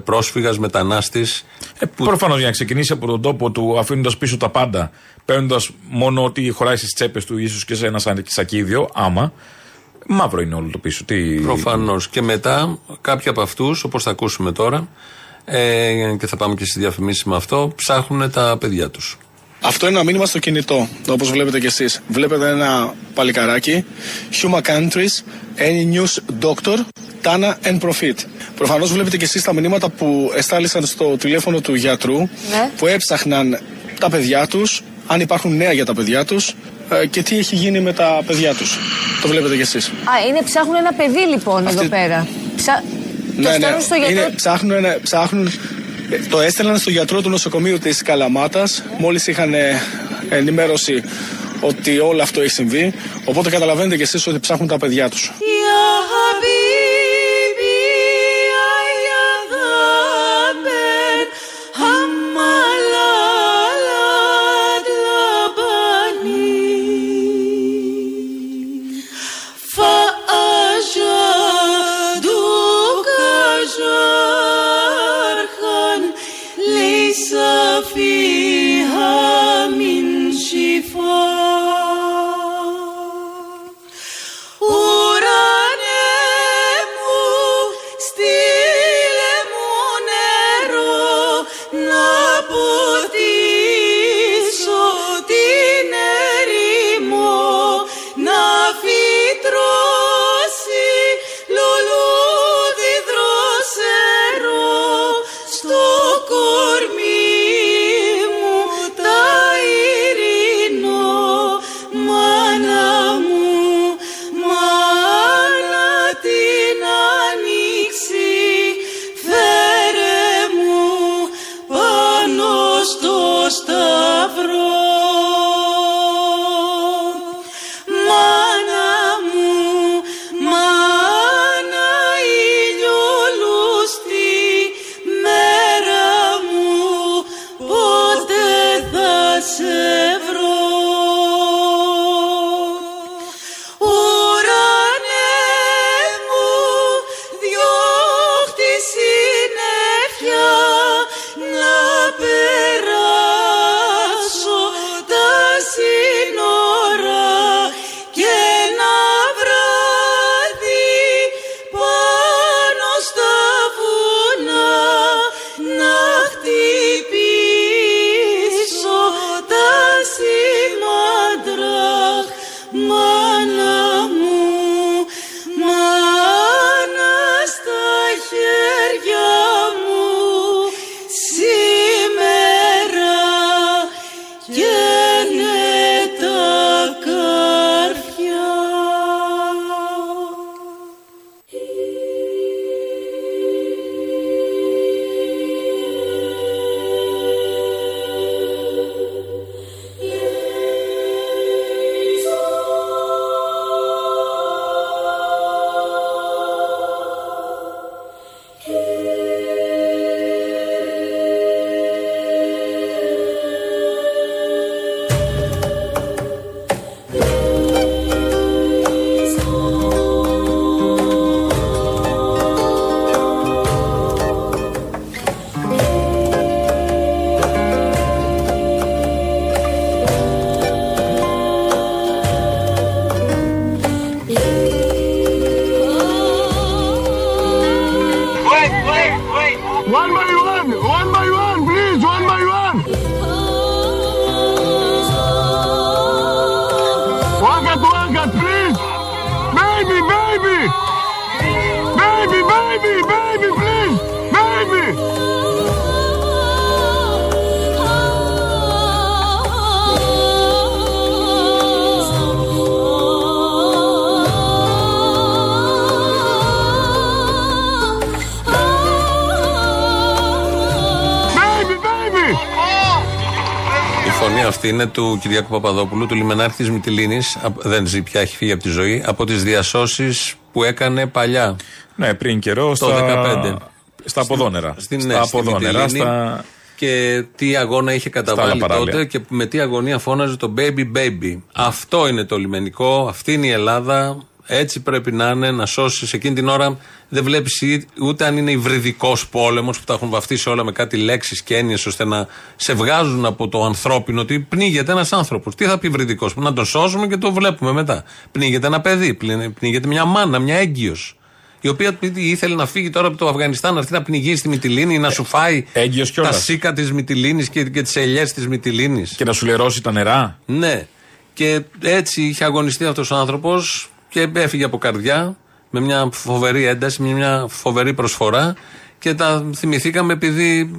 πρόσφυγας, μετανάστης. Ε, Προφανώς για να ξεκινήσει από τον τόπο του αφήνοντας πίσω τα πάντα, παίρνοντας μόνο ό,τι χωράει στις τσέπες του, ίσω και σε ένα σακίδιο, άμα. Μαύρο είναι όλο το πίσω. Τι... Προφανώς. Και μετά κάποιοι από αυτούς, όπως θα ακούσουμε τώρα, ε, και θα πάμε και στις διαφημίσεις με αυτό, ψάχνουν τα παιδιά τους. Αυτό είναι ένα μήνυμα στο κινητό, όπως βλέπετε κι εσείς. Βλέπετε ένα παλικαράκι, Huma Countries, Any News Doctor, Tana and Profit. Προφανώς βλέπετε κι εσείς τα μηνύματα που εστάλησαν στο τηλέφωνο του γιατρού, Ναι. που έψαχναν τα παιδιά τους, αν υπάρχουν νέα για τα παιδιά τους ε, και τι έχει γίνει με τα παιδιά τους. Το βλέπετε κι εσείς. Α, είναι, ψάχνουν ένα παιδί λοιπόν εδώ πέρα. Ψα... το στέλνουν στο γιατρό. Ναι, Είναι, ψάχνουν, ένα- ψάχνουν, ε, το έστελναν στο γιατρό του νοσοκομείου της Καλαμάτας μόλις είχαν ε, ενημέρωση ότι όλο αυτό έχει συμβεί οπότε καταλαβαίνετε κι εσείς ότι ψάχνουν τα παιδιά τους. Είναι του Κυριάκου Παπαδόπουλου, του λιμενάρχης τη Μυτιλίνη. Δεν ζει πια, έχει φύγει από τη ζωή. Από τις διασώσεις που έκανε παλιά. Ναι, πριν καιρό. Το στα... 15. Στα αποδόνερα. Στην, στα ναι, στη αποδόνερα. Μυτιλίνη. Στα... Και τι αγώνα είχε καταβάλει άλλα παράλια. τότε και με τι αγωνία φώναζε το baby baby. Αυτό είναι το λιμενικό, αυτή είναι η Ελλάδα. Έτσι πρέπει να είναι, να σώσεις. Εκείνη την ώρα δεν βλέπεις ούτε αν είναι υβριδικός πόλεμος που τα έχουν βαφτίσει όλα με κάτι λέξεις και έννοιες ώστε να σε βγάζουν από το ανθρώπινο ότι πνίγεται ένας άνθρωπος. Τι θα πει υβριδικός, να τον σώσουμε και το βλέπουμε μετά. Πνίγεται ένα παιδί, πνίγεται μια μάνα, μια έγκυος. Η οποία ήθελε να φύγει τώρα από το Αφγανιστάν, να έρθει να πνιγεί στη Μυτιλίνη, να σου φάει τα σίκα της Μυτιλίνης και, και τις ελιές της Μυτιλίνης. Και να σου λερώσει τα νερά. Ναι. Και έτσι είχε αγωνιστεί αυτός ο άνθρωπος και έφυγε από καρδιά με μια φοβερή ένταση, με μια φοβερή προσφορά και τα θυμηθήκαμε επειδή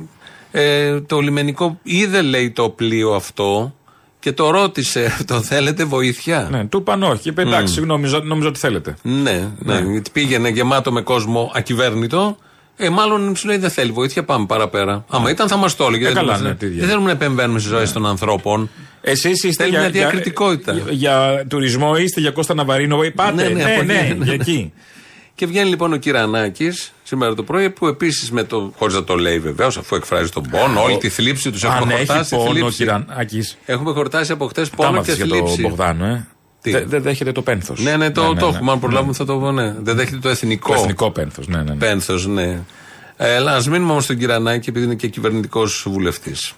ε, το λιμενικό είδε λέει το πλοίο αυτό και το ρώτησε, το θέλετε βοήθεια; Ναι, του είπαν όχι. Είπε εντάξει, συγγνώμη, νομίζω ότι θέλετε. Ναι, ναι, ναι. Γιατί πήγαινε γεμάτο με κόσμο ακυβέρνητο. Ε, μάλλον σου λέει δεν θέλει βοήθεια, πάμε παραπέρα. Άμα ήταν θα μας το έλεγε. Ε, καλά, ναι, δεν θέλουμε να επεμβαίνουμε στις ζωές ναι. των ανθρώπων. Εσείς είστε για, μια διακριτικότητα. Για, για, τουρισμό, είστε για Κώστα Ναβαρίνο, πάτε. Ναι, ναι, ναι, ναι, ναι, εκεί. Και βγαίνει λοιπόν ο Κυρανάκης σήμερα το πρωί, που επίσης με το. χωρίς να το λέει βεβαίως, αφού εκφράζει τον πόνο, όλη τη θλίψη τους. Έχουμε χορτάσει. Πόνο, Κυρανάκης. Έχουμε χορτάσει από χτες πόνο και θλίψη. Για Μπογδάνο, ε. Δεν δέχεται το πένθος. Ναι, ναι, το, ναι, ναι, το ναι. έχουμε. Αν προλάβουμε θα το πω. Ναι. Δεν δέχεται το εθνικό. Το εθνικό πένθος, ναι, ναι. ναι. Πένθος, ναι. Ε, ας μείνουμε όμως στον Κυρανάκη, επειδή είναι και κυβερνητικός βουλευτής.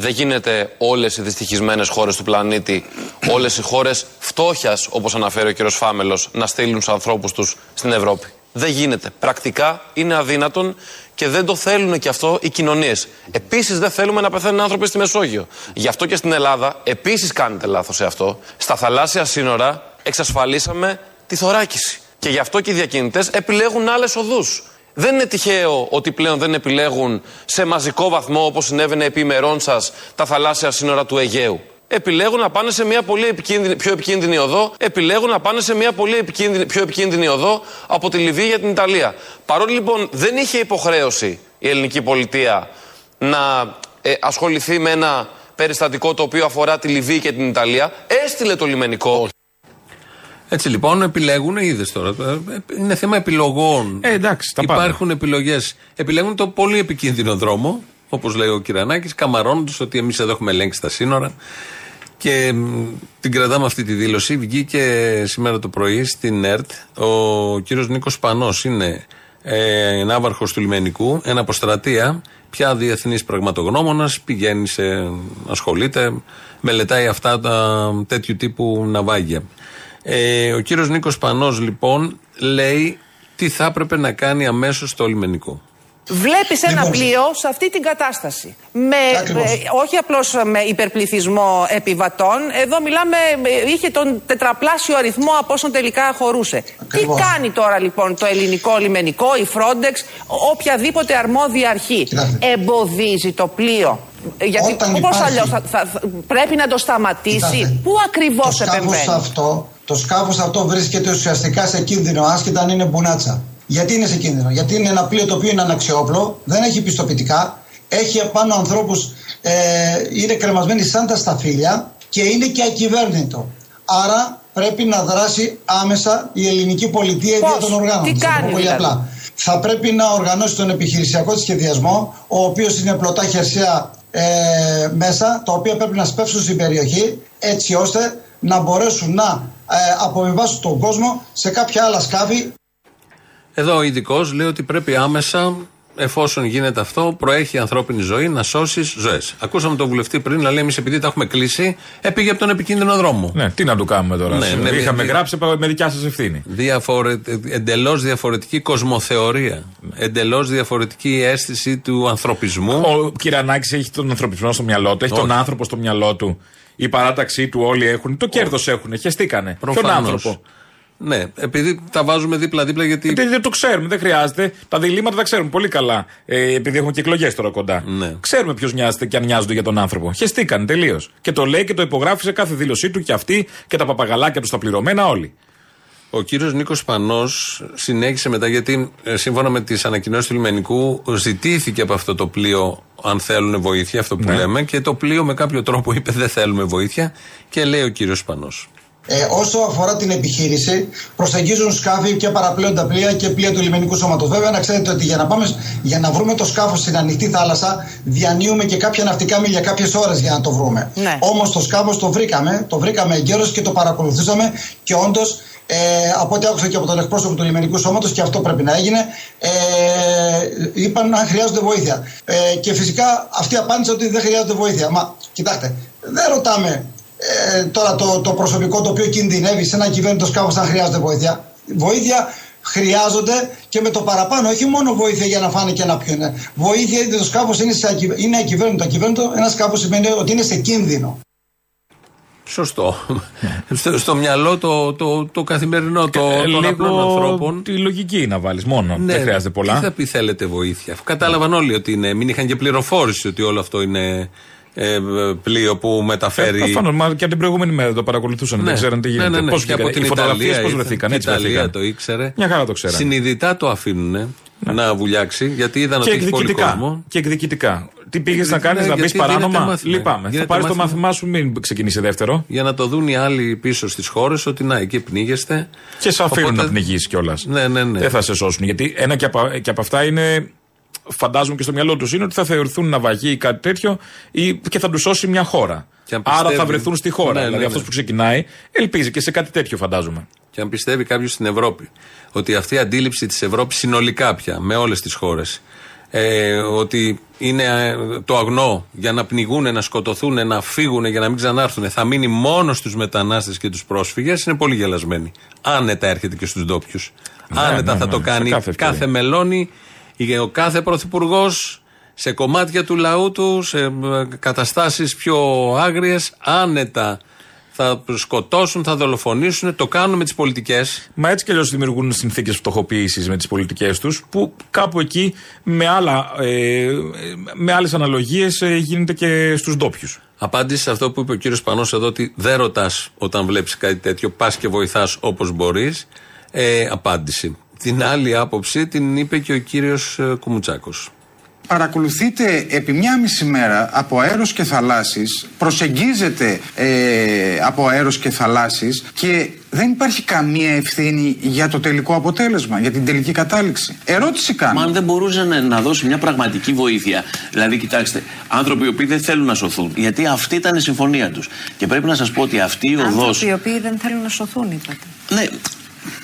Δεν γίνεται όλες οι δυστυχισμένες χώρες του πλανήτη, όλες οι χώρες φτώχειας, όπως αναφέρει ο κ. Φάμελος, να στείλουν του ανθρώπους τους στην Ευρώπη. Δεν γίνεται. Πρακτικά είναι αδύνατον και δεν το θέλουν και αυτό οι κοινωνίες. Επίσης, δεν θέλουμε να πεθαίνουν άνθρωποι στη Μεσόγειο. Γι' αυτό και στην Ελλάδα, επίσης κάνετε λάθος σε αυτό, στα θαλάσσια σύνορα εξασφαλίσαμε τη θωράκιση. Και γι' αυτό και οι διακινητές επιλέγουν άλλες οδούς. Δεν είναι τυχαίο ότι πλέον δεν επιλέγουν σε μαζικό βαθμό, όπως συνέβαινε επί ημερών σας, τα θαλάσσια σύνορα του Αιγαίου επιλέγουν να πάνε σε μια πολύ επικίνδυνη, πιο επικίνδυνη οδό, επιλέγουν να πάνε σε μια πολύ επικίνδυνη, πιο επικίνδυνη οδό από τη Λιβύη για την Ιταλία. Παρότι λοιπόν δεν είχε υποχρέωση η ελληνική πολιτεία να ε, ασχοληθεί με ένα περιστατικό το οποίο αφορά τη Λιβύη και την Ιταλία, έστειλε το λιμενικό. Έτσι λοιπόν επιλέγουν, είδες τώρα. Ε, είναι θέμα επιλογών. Ε, εντάξει, τα Υπάρχουν επιλογές. Επιλέγουν το πολύ επικίνδυνο δρόμο, όπως λέει ο Κυρανάκης, καμαρώνοντας ότι εμείς εδώ έχουμε ελέγξει τα σύνορα. Και την κρατάμε αυτή τη δήλωση. Βγήκε σήμερα το πρωί στην ΕΡΤ ο κύριος Νίκος Πανός. Είναι ε, ναύαρχο του λιμενικού, ένα αποστρατεία, πια διεθνής πραγματογνώμονας. Πηγαίνει, σε, ασχολείται, μελετάει αυτά τα τέτοιου τύπου ναυάγια. Ε, ο κύριος Νίκος Πανός, λοιπόν, λέει τι θα έπρεπε να κάνει αμέσως το λιμενικό. Βλέπεις ένα λοιπόν. πλοίο σε αυτή την κατάσταση. Με, όχι απλώς με υπερπληθυσμό επιβατών. Εδώ μιλάμε, είχε τον τετραπλάσιο αριθμό από όσον τελικά χωρούσε. Τι κάνει τώρα λοιπόν το ελληνικό λιμενικό, η Frontex, οποιαδήποτε αρμόδια αρχή. Εμποδίζει το πλοίο; Γιατί πώ αλλιώς πρέπει να το σταματήσει; Πού ακριβώς επεμβαίνει; Αυτό, το σκάφος αυτό βρίσκεται ουσιαστικά σε κίνδυνο, άσχετα αν είναι μπουνάτσα. Γιατί είναι σε κίνδυνο, Γιατί είναι ένα πλοίο το οποίο είναι αναξιόπλο, δεν έχει πιστοποιητικά, έχει επάνω ανθρώπους, ε, είναι κρεμασμένοι σαν τα σταφύλια και είναι και ακυβέρνητο. Άρα πρέπει να δράσει άμεσα η ελληνική πολιτεία για των οργάνων. Τι κάνει, πολύ δηλαδή; απλά. Θα πρέπει να οργανώσει τον επιχειρησιακό τη σχεδιασμό, ο οποίος είναι πλωτά χερσαία ε, μέσα, τα οποία πρέπει να σπεύσουν στην περιοχή, έτσι ώστε να μπορέσουν να ε, αποβιβάσουν τον κόσμο σε κάποια άλλα σκάφη. Εδώ ο ειδικός λέει ότι πρέπει άμεσα, εφόσον γίνεται αυτό, προέχει η ανθρώπινη ζωή να σώσεις ζωές. Ακούσαμε τον βουλευτή πριν να λέει: Εμείς επειδή τα έχουμε κλείσει, έπηγε από τον επικίνδυνο δρόμο. Ναι, τι να του κάνουμε τώρα. Ναι, ναι, Είχαμε δι... γράψει με δικιά σας ευθύνη. Διαφορε... Εντελώς διαφορετική κοσμοθεωρία. Ναι. Εντελώς διαφορετική αίσθηση του ανθρωπισμού. Ο Κυρανάκη έχει τον ανθρωπισμό στο μυαλό του, έχει τον άνθρωπο στο μυαλό του. Η παράταξή του όλοι έχουν. Το κέρδος έχουν. Χεστήκανε. Ποιον άνθρωπο; Ναι, επειδή τα βάζουμε δίπλα-δίπλα γιατί. Γιατί δεν το ξέρουμε, δεν χρειάζεται. Τα διλήμματα τα ξέρουμε πολύ καλά. Ε, επειδή έχουμε και εκλογές τώρα κοντά. Ναι. Ξέρουμε ποιος νοιάζεται και αν νοιάζονται για τον άνθρωπο. Χεστήκαν τελείως. Και το λέει και το υπογράφει σε κάθε δήλωσή του και αυτή και τα παπαγαλάκια τους τα πληρωμένα όλοι. Ο κύριος Νίκος Πανός συνέχισε μετά, γιατί ε, σύμφωνα με τις ανακοινώσεις του λιμενικού, ζητήθηκε από αυτό το πλοίο αν θέλουν βοήθεια, αυτό που ναι. λέμε, και το πλοίο με κάποιο τρόπο είπε δεν θέλουμε βοήθεια. Και λέει ο κύριος Πανός. Ε, όσο αφορά την επιχείρηση, προσεγγίζουν σκάφη και παραπλέοντα πλοία και πλοία του λιμενικού σώματος. Βέβαια, να ξέρετε ότι για να, πάμε, για να βρούμε το σκάφος στην ανοιχτή θάλασσα, διανύουμε και κάποια ναυτικά μίλια κάποιες ώρες για να το βρούμε. Ναι. Όμως το σκάφος το βρήκαμε, το βρήκαμε εγκαίρως και το παρακολουθήσαμε και όντως ε, από ό,τι άκουσα και από τον εκπρόσωπο του λιμενικού σώματος, και αυτό πρέπει να έγινε, ε, είπαν αν χρειάζονται βοήθεια. Ε, και φυσικά αυτή απάντησε ότι δεν χρειάζονται βοήθεια. Μα κοιτάξτε, δεν ρωτάμε ε, τώρα το, το προσωπικό το οποίο κινδυνεύει σε ένα κυβέρνητο σκάφος αν χρειάζεται βοήθεια. Βοήθεια χρειάζονται και με το παραπάνω. Όχι μόνο βοήθεια για να φάνε και να πιούνε. Βοήθεια γιατί το σκάφος είναι, είναι ακυβέρνητο. Ακυβέρνητο ένα σκάφος σημαίνει ότι είναι σε κίνδυνο. Σωστό. στο, στο μυαλό το, το, το καθημερινό το, Ε, των λίγο απλών ανθρώπων. Τη λογική να βάλεις μόνο. δεν χρειάζεται πολλά. Τι θα πει θέλετε βοήθεια. Αφού Κατάλαβαν όλοι ότι είναι. Μην είχαν και πληροφόρηση ότι όλο αυτό είναι ε, πλοίο που μεταφέρει. Ε, Προφανώς, μα και από την προηγούμενη μέρα το παρακολουθούσαν. Δεν ξέραν τι γίνεται. Ναι, ναι, ναι. Πώς Και από βγήκαν. την Οι φωτογραφίες Ιταλία πώς ήρθαν. βρεθήκαν. Και η Έτσι Ιταλία βρεθήκαν. το ήξερε. Μια χαρά το ξέραν. Συνειδητά το αφήνουν να βουλιάξει γιατί είδαν Και ότι έχει πολύ εκδικητικά. κόσμο. Και εκδικητικά. Τι πήγες να κάνεις, Ναι, να μπεις γιατί γίνεται παράνομα. μάθημα. Λυπάμαι. Θα Γίνεται πάρεις το μάθημα. μάθημά σου, μην ξεκινήσει δεύτερο. Για να το δουν οι άλλοι πίσω στις χώρες ότι να εκεί πνίγεστε. Και σε αφήνουν Οπότε- να πνιγείς κιόλας. Ναι, ναι, ναι. Δεν θα σε σώσουν. Γιατί ένα και από, και από αυτά είναι. Φαντάζομαι και στο μυαλό τους είναι ότι θα θεωρηθούν ναυαγοί ή κάτι τέτοιο ή, και θα τους σώσει μια χώρα. Και αν Άρα πιστεύει- θα βρεθούν στη χώρα. Ναι, ναι, δηλαδή ναι. αυτός που ξεκινάει ελπίζει και σε κάτι τέτοιο φαντάζομαι. Και αν πιστεύει κάποιος στην Ευρώπη ότι αυτή η αντίληψη της Ευρώπης συνολικά πια με όλες τις χώρες ε, ότι είναι ε, το αγνό για να πνιγούν, να σκοτωθούν, να φύγουν για να μην ξανάρθουν, θα μείνει μόνος στου μετανάστες και τους πρόσφυγες, είναι πολύ γελασμένη. Άνετα έρχεται και στους ντόπιους. Ναι, Άνετα ναι, θα ναι, το σε κάνει κάθε κάθε, ευκαιρία. Μελώνη, ή ο κάθε πρωθυπουργός σε κομμάτια του λαού του, σε ε, καταστάσεις πιο άγριες, άνετα θα σκοτώσουν, θα δολοφονήσουν, το κάνουν με τις πολιτικές. Μα έτσι κι αλλιώς δημιουργούν συνθήκες φτωχοποίησης με τις πολιτικές τους, που κάπου εκεί με, άλλα, ε, με άλλες αναλογίες ε, γίνεται και στους ντόπιους. Απάντηση σε αυτό που είπε ο κύριος Πανός εδώ, ότι δεν ρωτάς όταν βλέπεις κάτι τέτοιο, πας και βοηθάς όπως μπορείς. Ε, απάντηση. Την άλλη άποψη την είπε και ο κύριος Κουμουτσάκος. Παρακολουθείτε επί μια μισή μέρα από αέρος και θαλάσσης, προσεγγίζετε ε, από αέρος και θαλάσσης και δεν υπάρχει καμία ευθύνη για το τελικό αποτέλεσμα, για την τελική κατάληξη. Ερώτηση κάνω. Μα αν δεν μπορούσε να, να δώσει μια πραγματική βοήθεια. Δηλαδή, κοιτάξτε, άνθρωποι οι οποίοι δεν θέλουν να σωθούν. Γιατί αυτή ήταν η συμφωνία τους. Και πρέπει να σας πω ότι αυτή η οδός. Άνθρωποι οι οποίοι δεν θέλουν να σωθούν, είπατε. Ναι,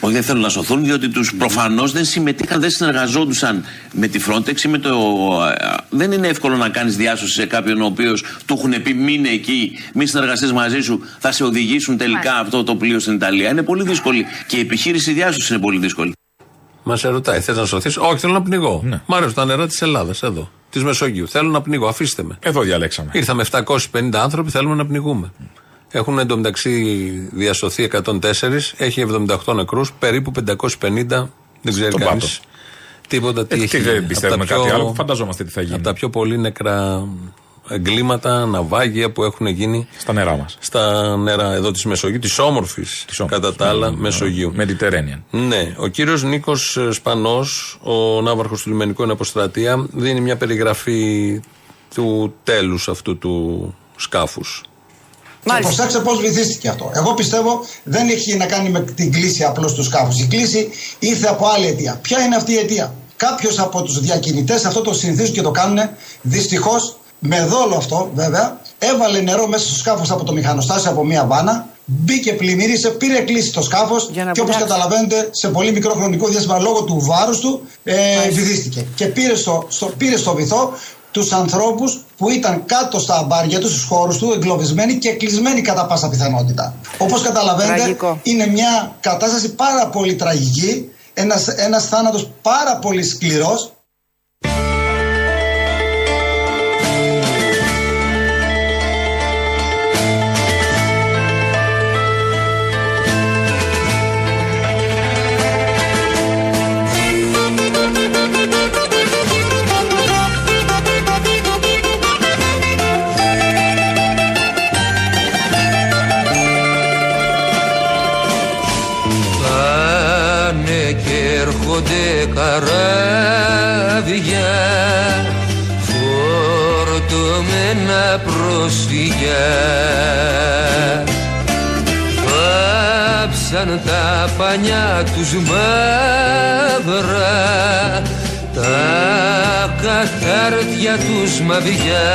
όχι δεν θέλουν να σωθούν, διότι τους προφανώς δεν συμμετείχαν, δεν συνεργαζόντουσαν με τη Frontex ή με το. Δεν είναι εύκολο να κάνεις διάσωση σε κάποιον ο οποίος του έχουν πει μείνε εκεί, μη συνεργαστείς μαζί σου, θα σε οδηγήσουν τελικά αυτό το πλοίο στην Ιταλία. Είναι πολύ δύσκολη. Και η επιχείρηση διάσωσης είναι πολύ δύσκολη. Μας ρωτάει, θες να σωθείς; Όχι, θέλω να πνιγώ. Ναι. Μ' αρέσουν τα νερά τη Ελλάδας, εδώ. Της Μεσογείου. Θέλω να πνιγώ, αφήστε με. Εδώ διαλέξαμε. Ήρθαμε 750 άνθρωποι, θέλουμε να πνιγούμε. Έχουν εντωμεταξύ διασωθεί 104, έχει 78 νεκρούς, περίπου 550. Δεν ξέρει Στον κανείς. πάτο. Τίποτα τι Ε, έχει τι δεν γίνει. πιστεύουμε Από τα κάτι πιο- άλλο, φανταζόμαστε τι θα γίνει. Από τα πιο πολύ νεκρά εγκλήματα, ναυάγια που έχουν γίνει Στα νερά μας. στα νερά εδώ της Μεσογείου, της όμορφης κατά τα άλλα Μεσογείου. Mediterranean. Ναι. Ο κύριος Νίκος Σπανός, ο ναύαρχος του λιμενικού είναι αποστρατεία, δίνει μια περιγραφή του τέλους αυτού του σκάφους. Και προσέξτε πώς βυθίστηκε αυτό. Εγώ πιστεύω δεν έχει να κάνει με την κλίση απλώς τους σκάφους. Η κλίση ήρθε από άλλη αιτία. Ποια είναι αυτή η αιτία; Κάποιος από τους διακινητές, αυτό το συνηθίζουν και το κάνουν, δυστυχώς με δόλο αυτό βέβαια, έβαλε νερό μέσα στο σκάφο από το μηχανοστάσιο από μία βάνα, μπήκε, πλημμύρισε, πήρε κλίση το σκάφος και όπως βουλιάξει. καταλαβαίνετε σε πολύ μικρό χρονικό διάστημα λόγω του βάρους του ε, βυθίστηκε. Και πήρε στο, στο, πήρε στο βυθό τους ανθρώπους που ήταν κάτω στα αμπάρια τους, στους χώρους του, εγκλωβισμένοι και κλεισμένοι κατά πάσα πιθανότητα. Όπως καταλαβαίνετε, Τραγικό. είναι μια κατάσταση πάρα πολύ τραγική, ένας, ένας θάνατος πάρα πολύ σκληρός έρχονται καράβια φορτωμένα πρόσφυγια Βάψαν τα πανιά τους μαύρα τα κατάρτια τους μαβιά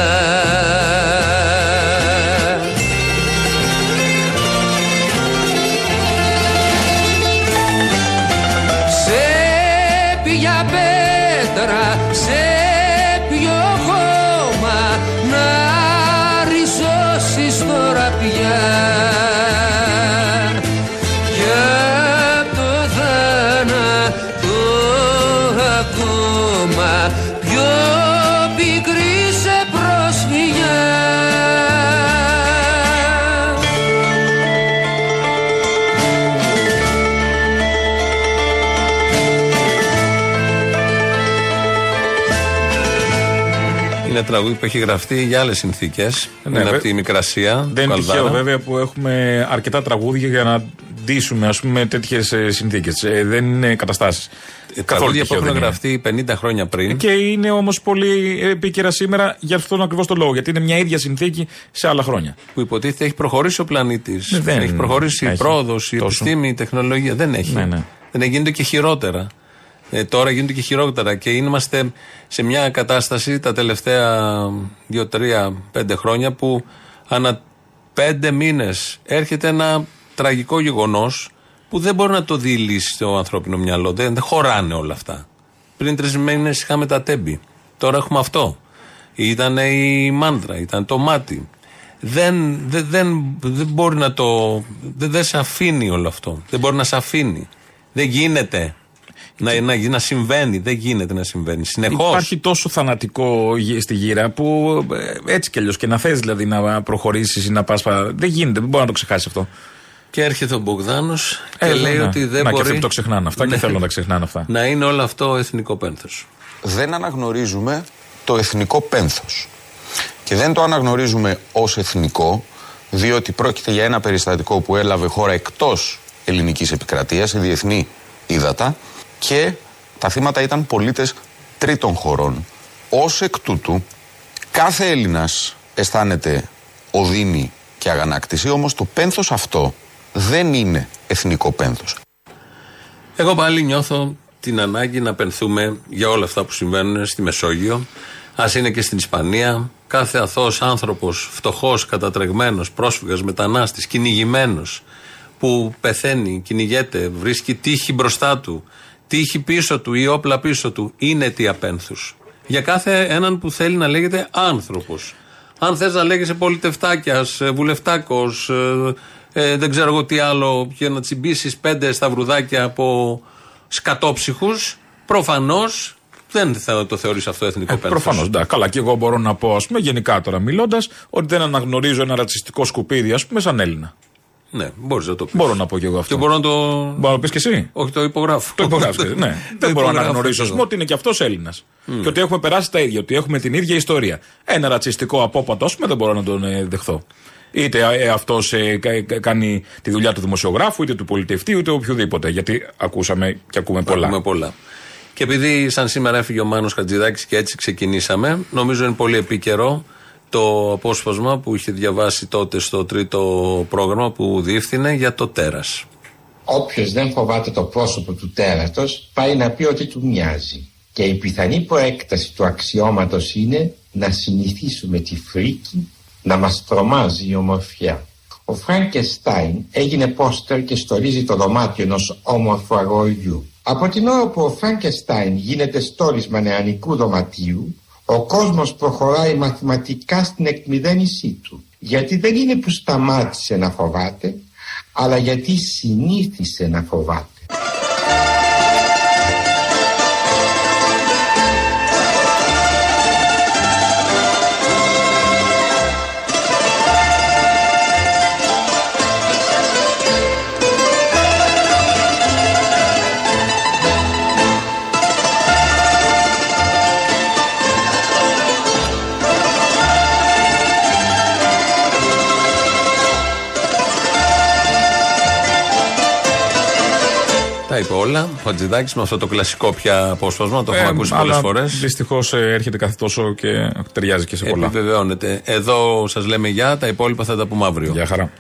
τραγούδι που έχει γραφτεί για άλλες συνθήκες. Ναι, είναι βε- από τη Μικρασία. Δεν του είναι τυχαίο Καλδάρα. βέβαια που έχουμε αρκετά τραγούδια για να ντύσουμε ας πούμε τέτοιες συνθήκες. δεν είναι καταστάσεις. Ε, Τραγούδια που έχουν είναι. γραφτεί 50 χρόνια πριν. Και είναι όμως πολύ επίκαιρα σήμερα για αυτόν ακριβώς τον λόγο. Γιατί είναι μια ίδια συνθήκη σε άλλα χρόνια. Που υποτίθεται έχει προχωρήσει ο πλανήτης. Ναι, δεν έχει προχωρήσει η έχει πρόοδος, η τόσο. επιστήμη, η τεχνολογία. Δεν έχει. Ναι, ναι. Δεν γίνεται και χειρότερα. Ε, τώρα γίνονται και χειρότερα και είμαστε σε μια κατάσταση τα τελευταία 2, 3, 5 χρόνια που ανά 5 μήνες έρχεται ένα τραγικό γεγονός που δεν μπορεί να το δει λύση στο ανθρώπινο μυαλό. Δεν, δεν χωράνε όλα αυτά. Πριν τρεις μήνες είχαμε τα τέμπη. Τώρα έχουμε αυτό. Ήταν η μάντρα, ήταν το μάτι. Δεν, δεν, δεν, δεν μπορεί να το. Δεν, δεν σε αφήνει όλο αυτό. Δεν μπορεί να σε αφήνει. Δεν γίνεται να, να, να συμβαίνει. Δεν γίνεται να συμβαίνει. Συνεχώς. Υπάρχει τόσο θανατικό γη- στη γύρα που ε, έτσι κι αλλιώς και να θες δηλαδή να προχωρήσεις ή να πας. Δεν γίνεται, δεν μπορεί να το ξεχάσεις αυτό. Και έρχεται ο Μπογδάνος και Ε, λέει ναι. ότι δεν Να, και μπορεί. αυτοί το ξεχνάνε αυτά και Ναι. θέλουν να τα ξεχνάνε αυτά. Να είναι όλο αυτό εθνικό πένθος. δεν αναγνωρίζουμε το εθνικό πένθος. Και δεν το αναγνωρίζουμε ως εθνικό, διότι πρόκειται για ένα περιστατικό που έλαβε χώρα εκτός ελληνικής επικρατείας, σε διεθνή ύδατα, και τα θύματα ήταν πολίτες τρίτων χωρών. Ως εκ τούτου, κάθε Έλληνας αισθάνεται οδύνη και αγανάκτηση, όμως το πένθος αυτό δεν είναι εθνικό πένθος. Εγώ πάλι νιώθω την ανάγκη να πενθούμε για όλα αυτά που συμβαίνουν στη Μεσόγειο. Α είναι και στην Ισπανία. Κάθε αθώος άνθρωπος, φτωχός, κατατρεγμένος, πρόσφυγας, μετανάστης, κυνηγημένος, που πεθαίνει, κυνηγέται, βρίσκει τύχη μπροστά του, τύχη πίσω του ή όπλα πίσω του, είναι αιτία πένθου. Για κάθε έναν που θέλει να λέγεται άνθρωπος. Αν θες να λέγεσαι πολιτευτάκιας, βουλευτάκος, ε, δεν ξέρω εγώ τι άλλο, και να τσιμπήσεις πέντε σταυρουδάκια από σκατόψυχους, προφανώς δεν θα το θεωρείς αυτό εθνικό πένθος. Προφανώς, ναι. Καλά, και εγώ μπορώ να πω, ας πούμε, γενικά τώρα μιλώντας, ότι δεν αναγνωρίζω ένα ρατσιστικό σκουπίδι, ας πούμε, σαν Έλληνα. Ναι, μπορείς να το πεις. Μπορώ να πω και εγώ αυτό. Και μπορώ να το. Μπορώ να το πεις και εσύ. Όχι, το υπογράφω. Το υπογράφεις. ναι. δεν μπορώ να υπογράφω αναγνωρίσω, α κι πούμε, εγώ. ότι είναι και αυτός Έλληνας. Και ότι έχουμε περάσει τα ίδια, ότι έχουμε την ίδια ιστορία. Ένα ρατσιστικό απόπατο, ας πούμε, δεν μπορώ να τον ε, δεχθώ. Είτε ε, αυτός κάνει τη δουλειά του δημοσιογράφου, είτε του πολιτευτή, είτε οποιοδήποτε. Γιατί ακούσαμε και ακούμε πολλά. Ακούμε πολλά. Και επειδή σαν σήμερα έφυγε ο Μάνος Χατζηδάκης και έτσι ξεκινήσαμε, νομίζω είναι πολύ επίκαιρο το απόσπασμα που είχε διαβάσει τότε στο τρίτο πρόγραμμα που διεύθυνε για το τέρας. Όποιος δεν φοβάται το πρόσωπο του τέρατος πάει να πει ότι του μοιάζει. Και η πιθανή προέκταση του αξιώματος είναι να συνηθίσουμε τη φρίκη να μας τρομάζει η ομορφιά. Ο Φραγκεστάιν έγινε πόστερ και στορίζει το δωμάτιο ενός όμορφου αγοριού. Από την ώρα που ο Φραγκεστάιν γίνεται στόρισμα νεανικού δωματίου, ο κόσμος προχωράει μαθηματικά στην εκμυδένισή του. Γιατί δεν είναι που σταμάτησε να φοβάται, αλλά γιατί συνήθισε να φοβάται. Τα είπε όλα. Ο Χατζηδάκης με αυτό το κλασικό πια απόσπασμα, το έχουμε ακούσει πολλές φορές. Δυστυχώς έρχεται κάθε τόσο και ταιριάζει και σε πολλά. Επιβεβαιώνεται. Εδώ σας λέμε γεια, τα υπόλοιπα θα τα πούμε αύριο. Γεια χαρά.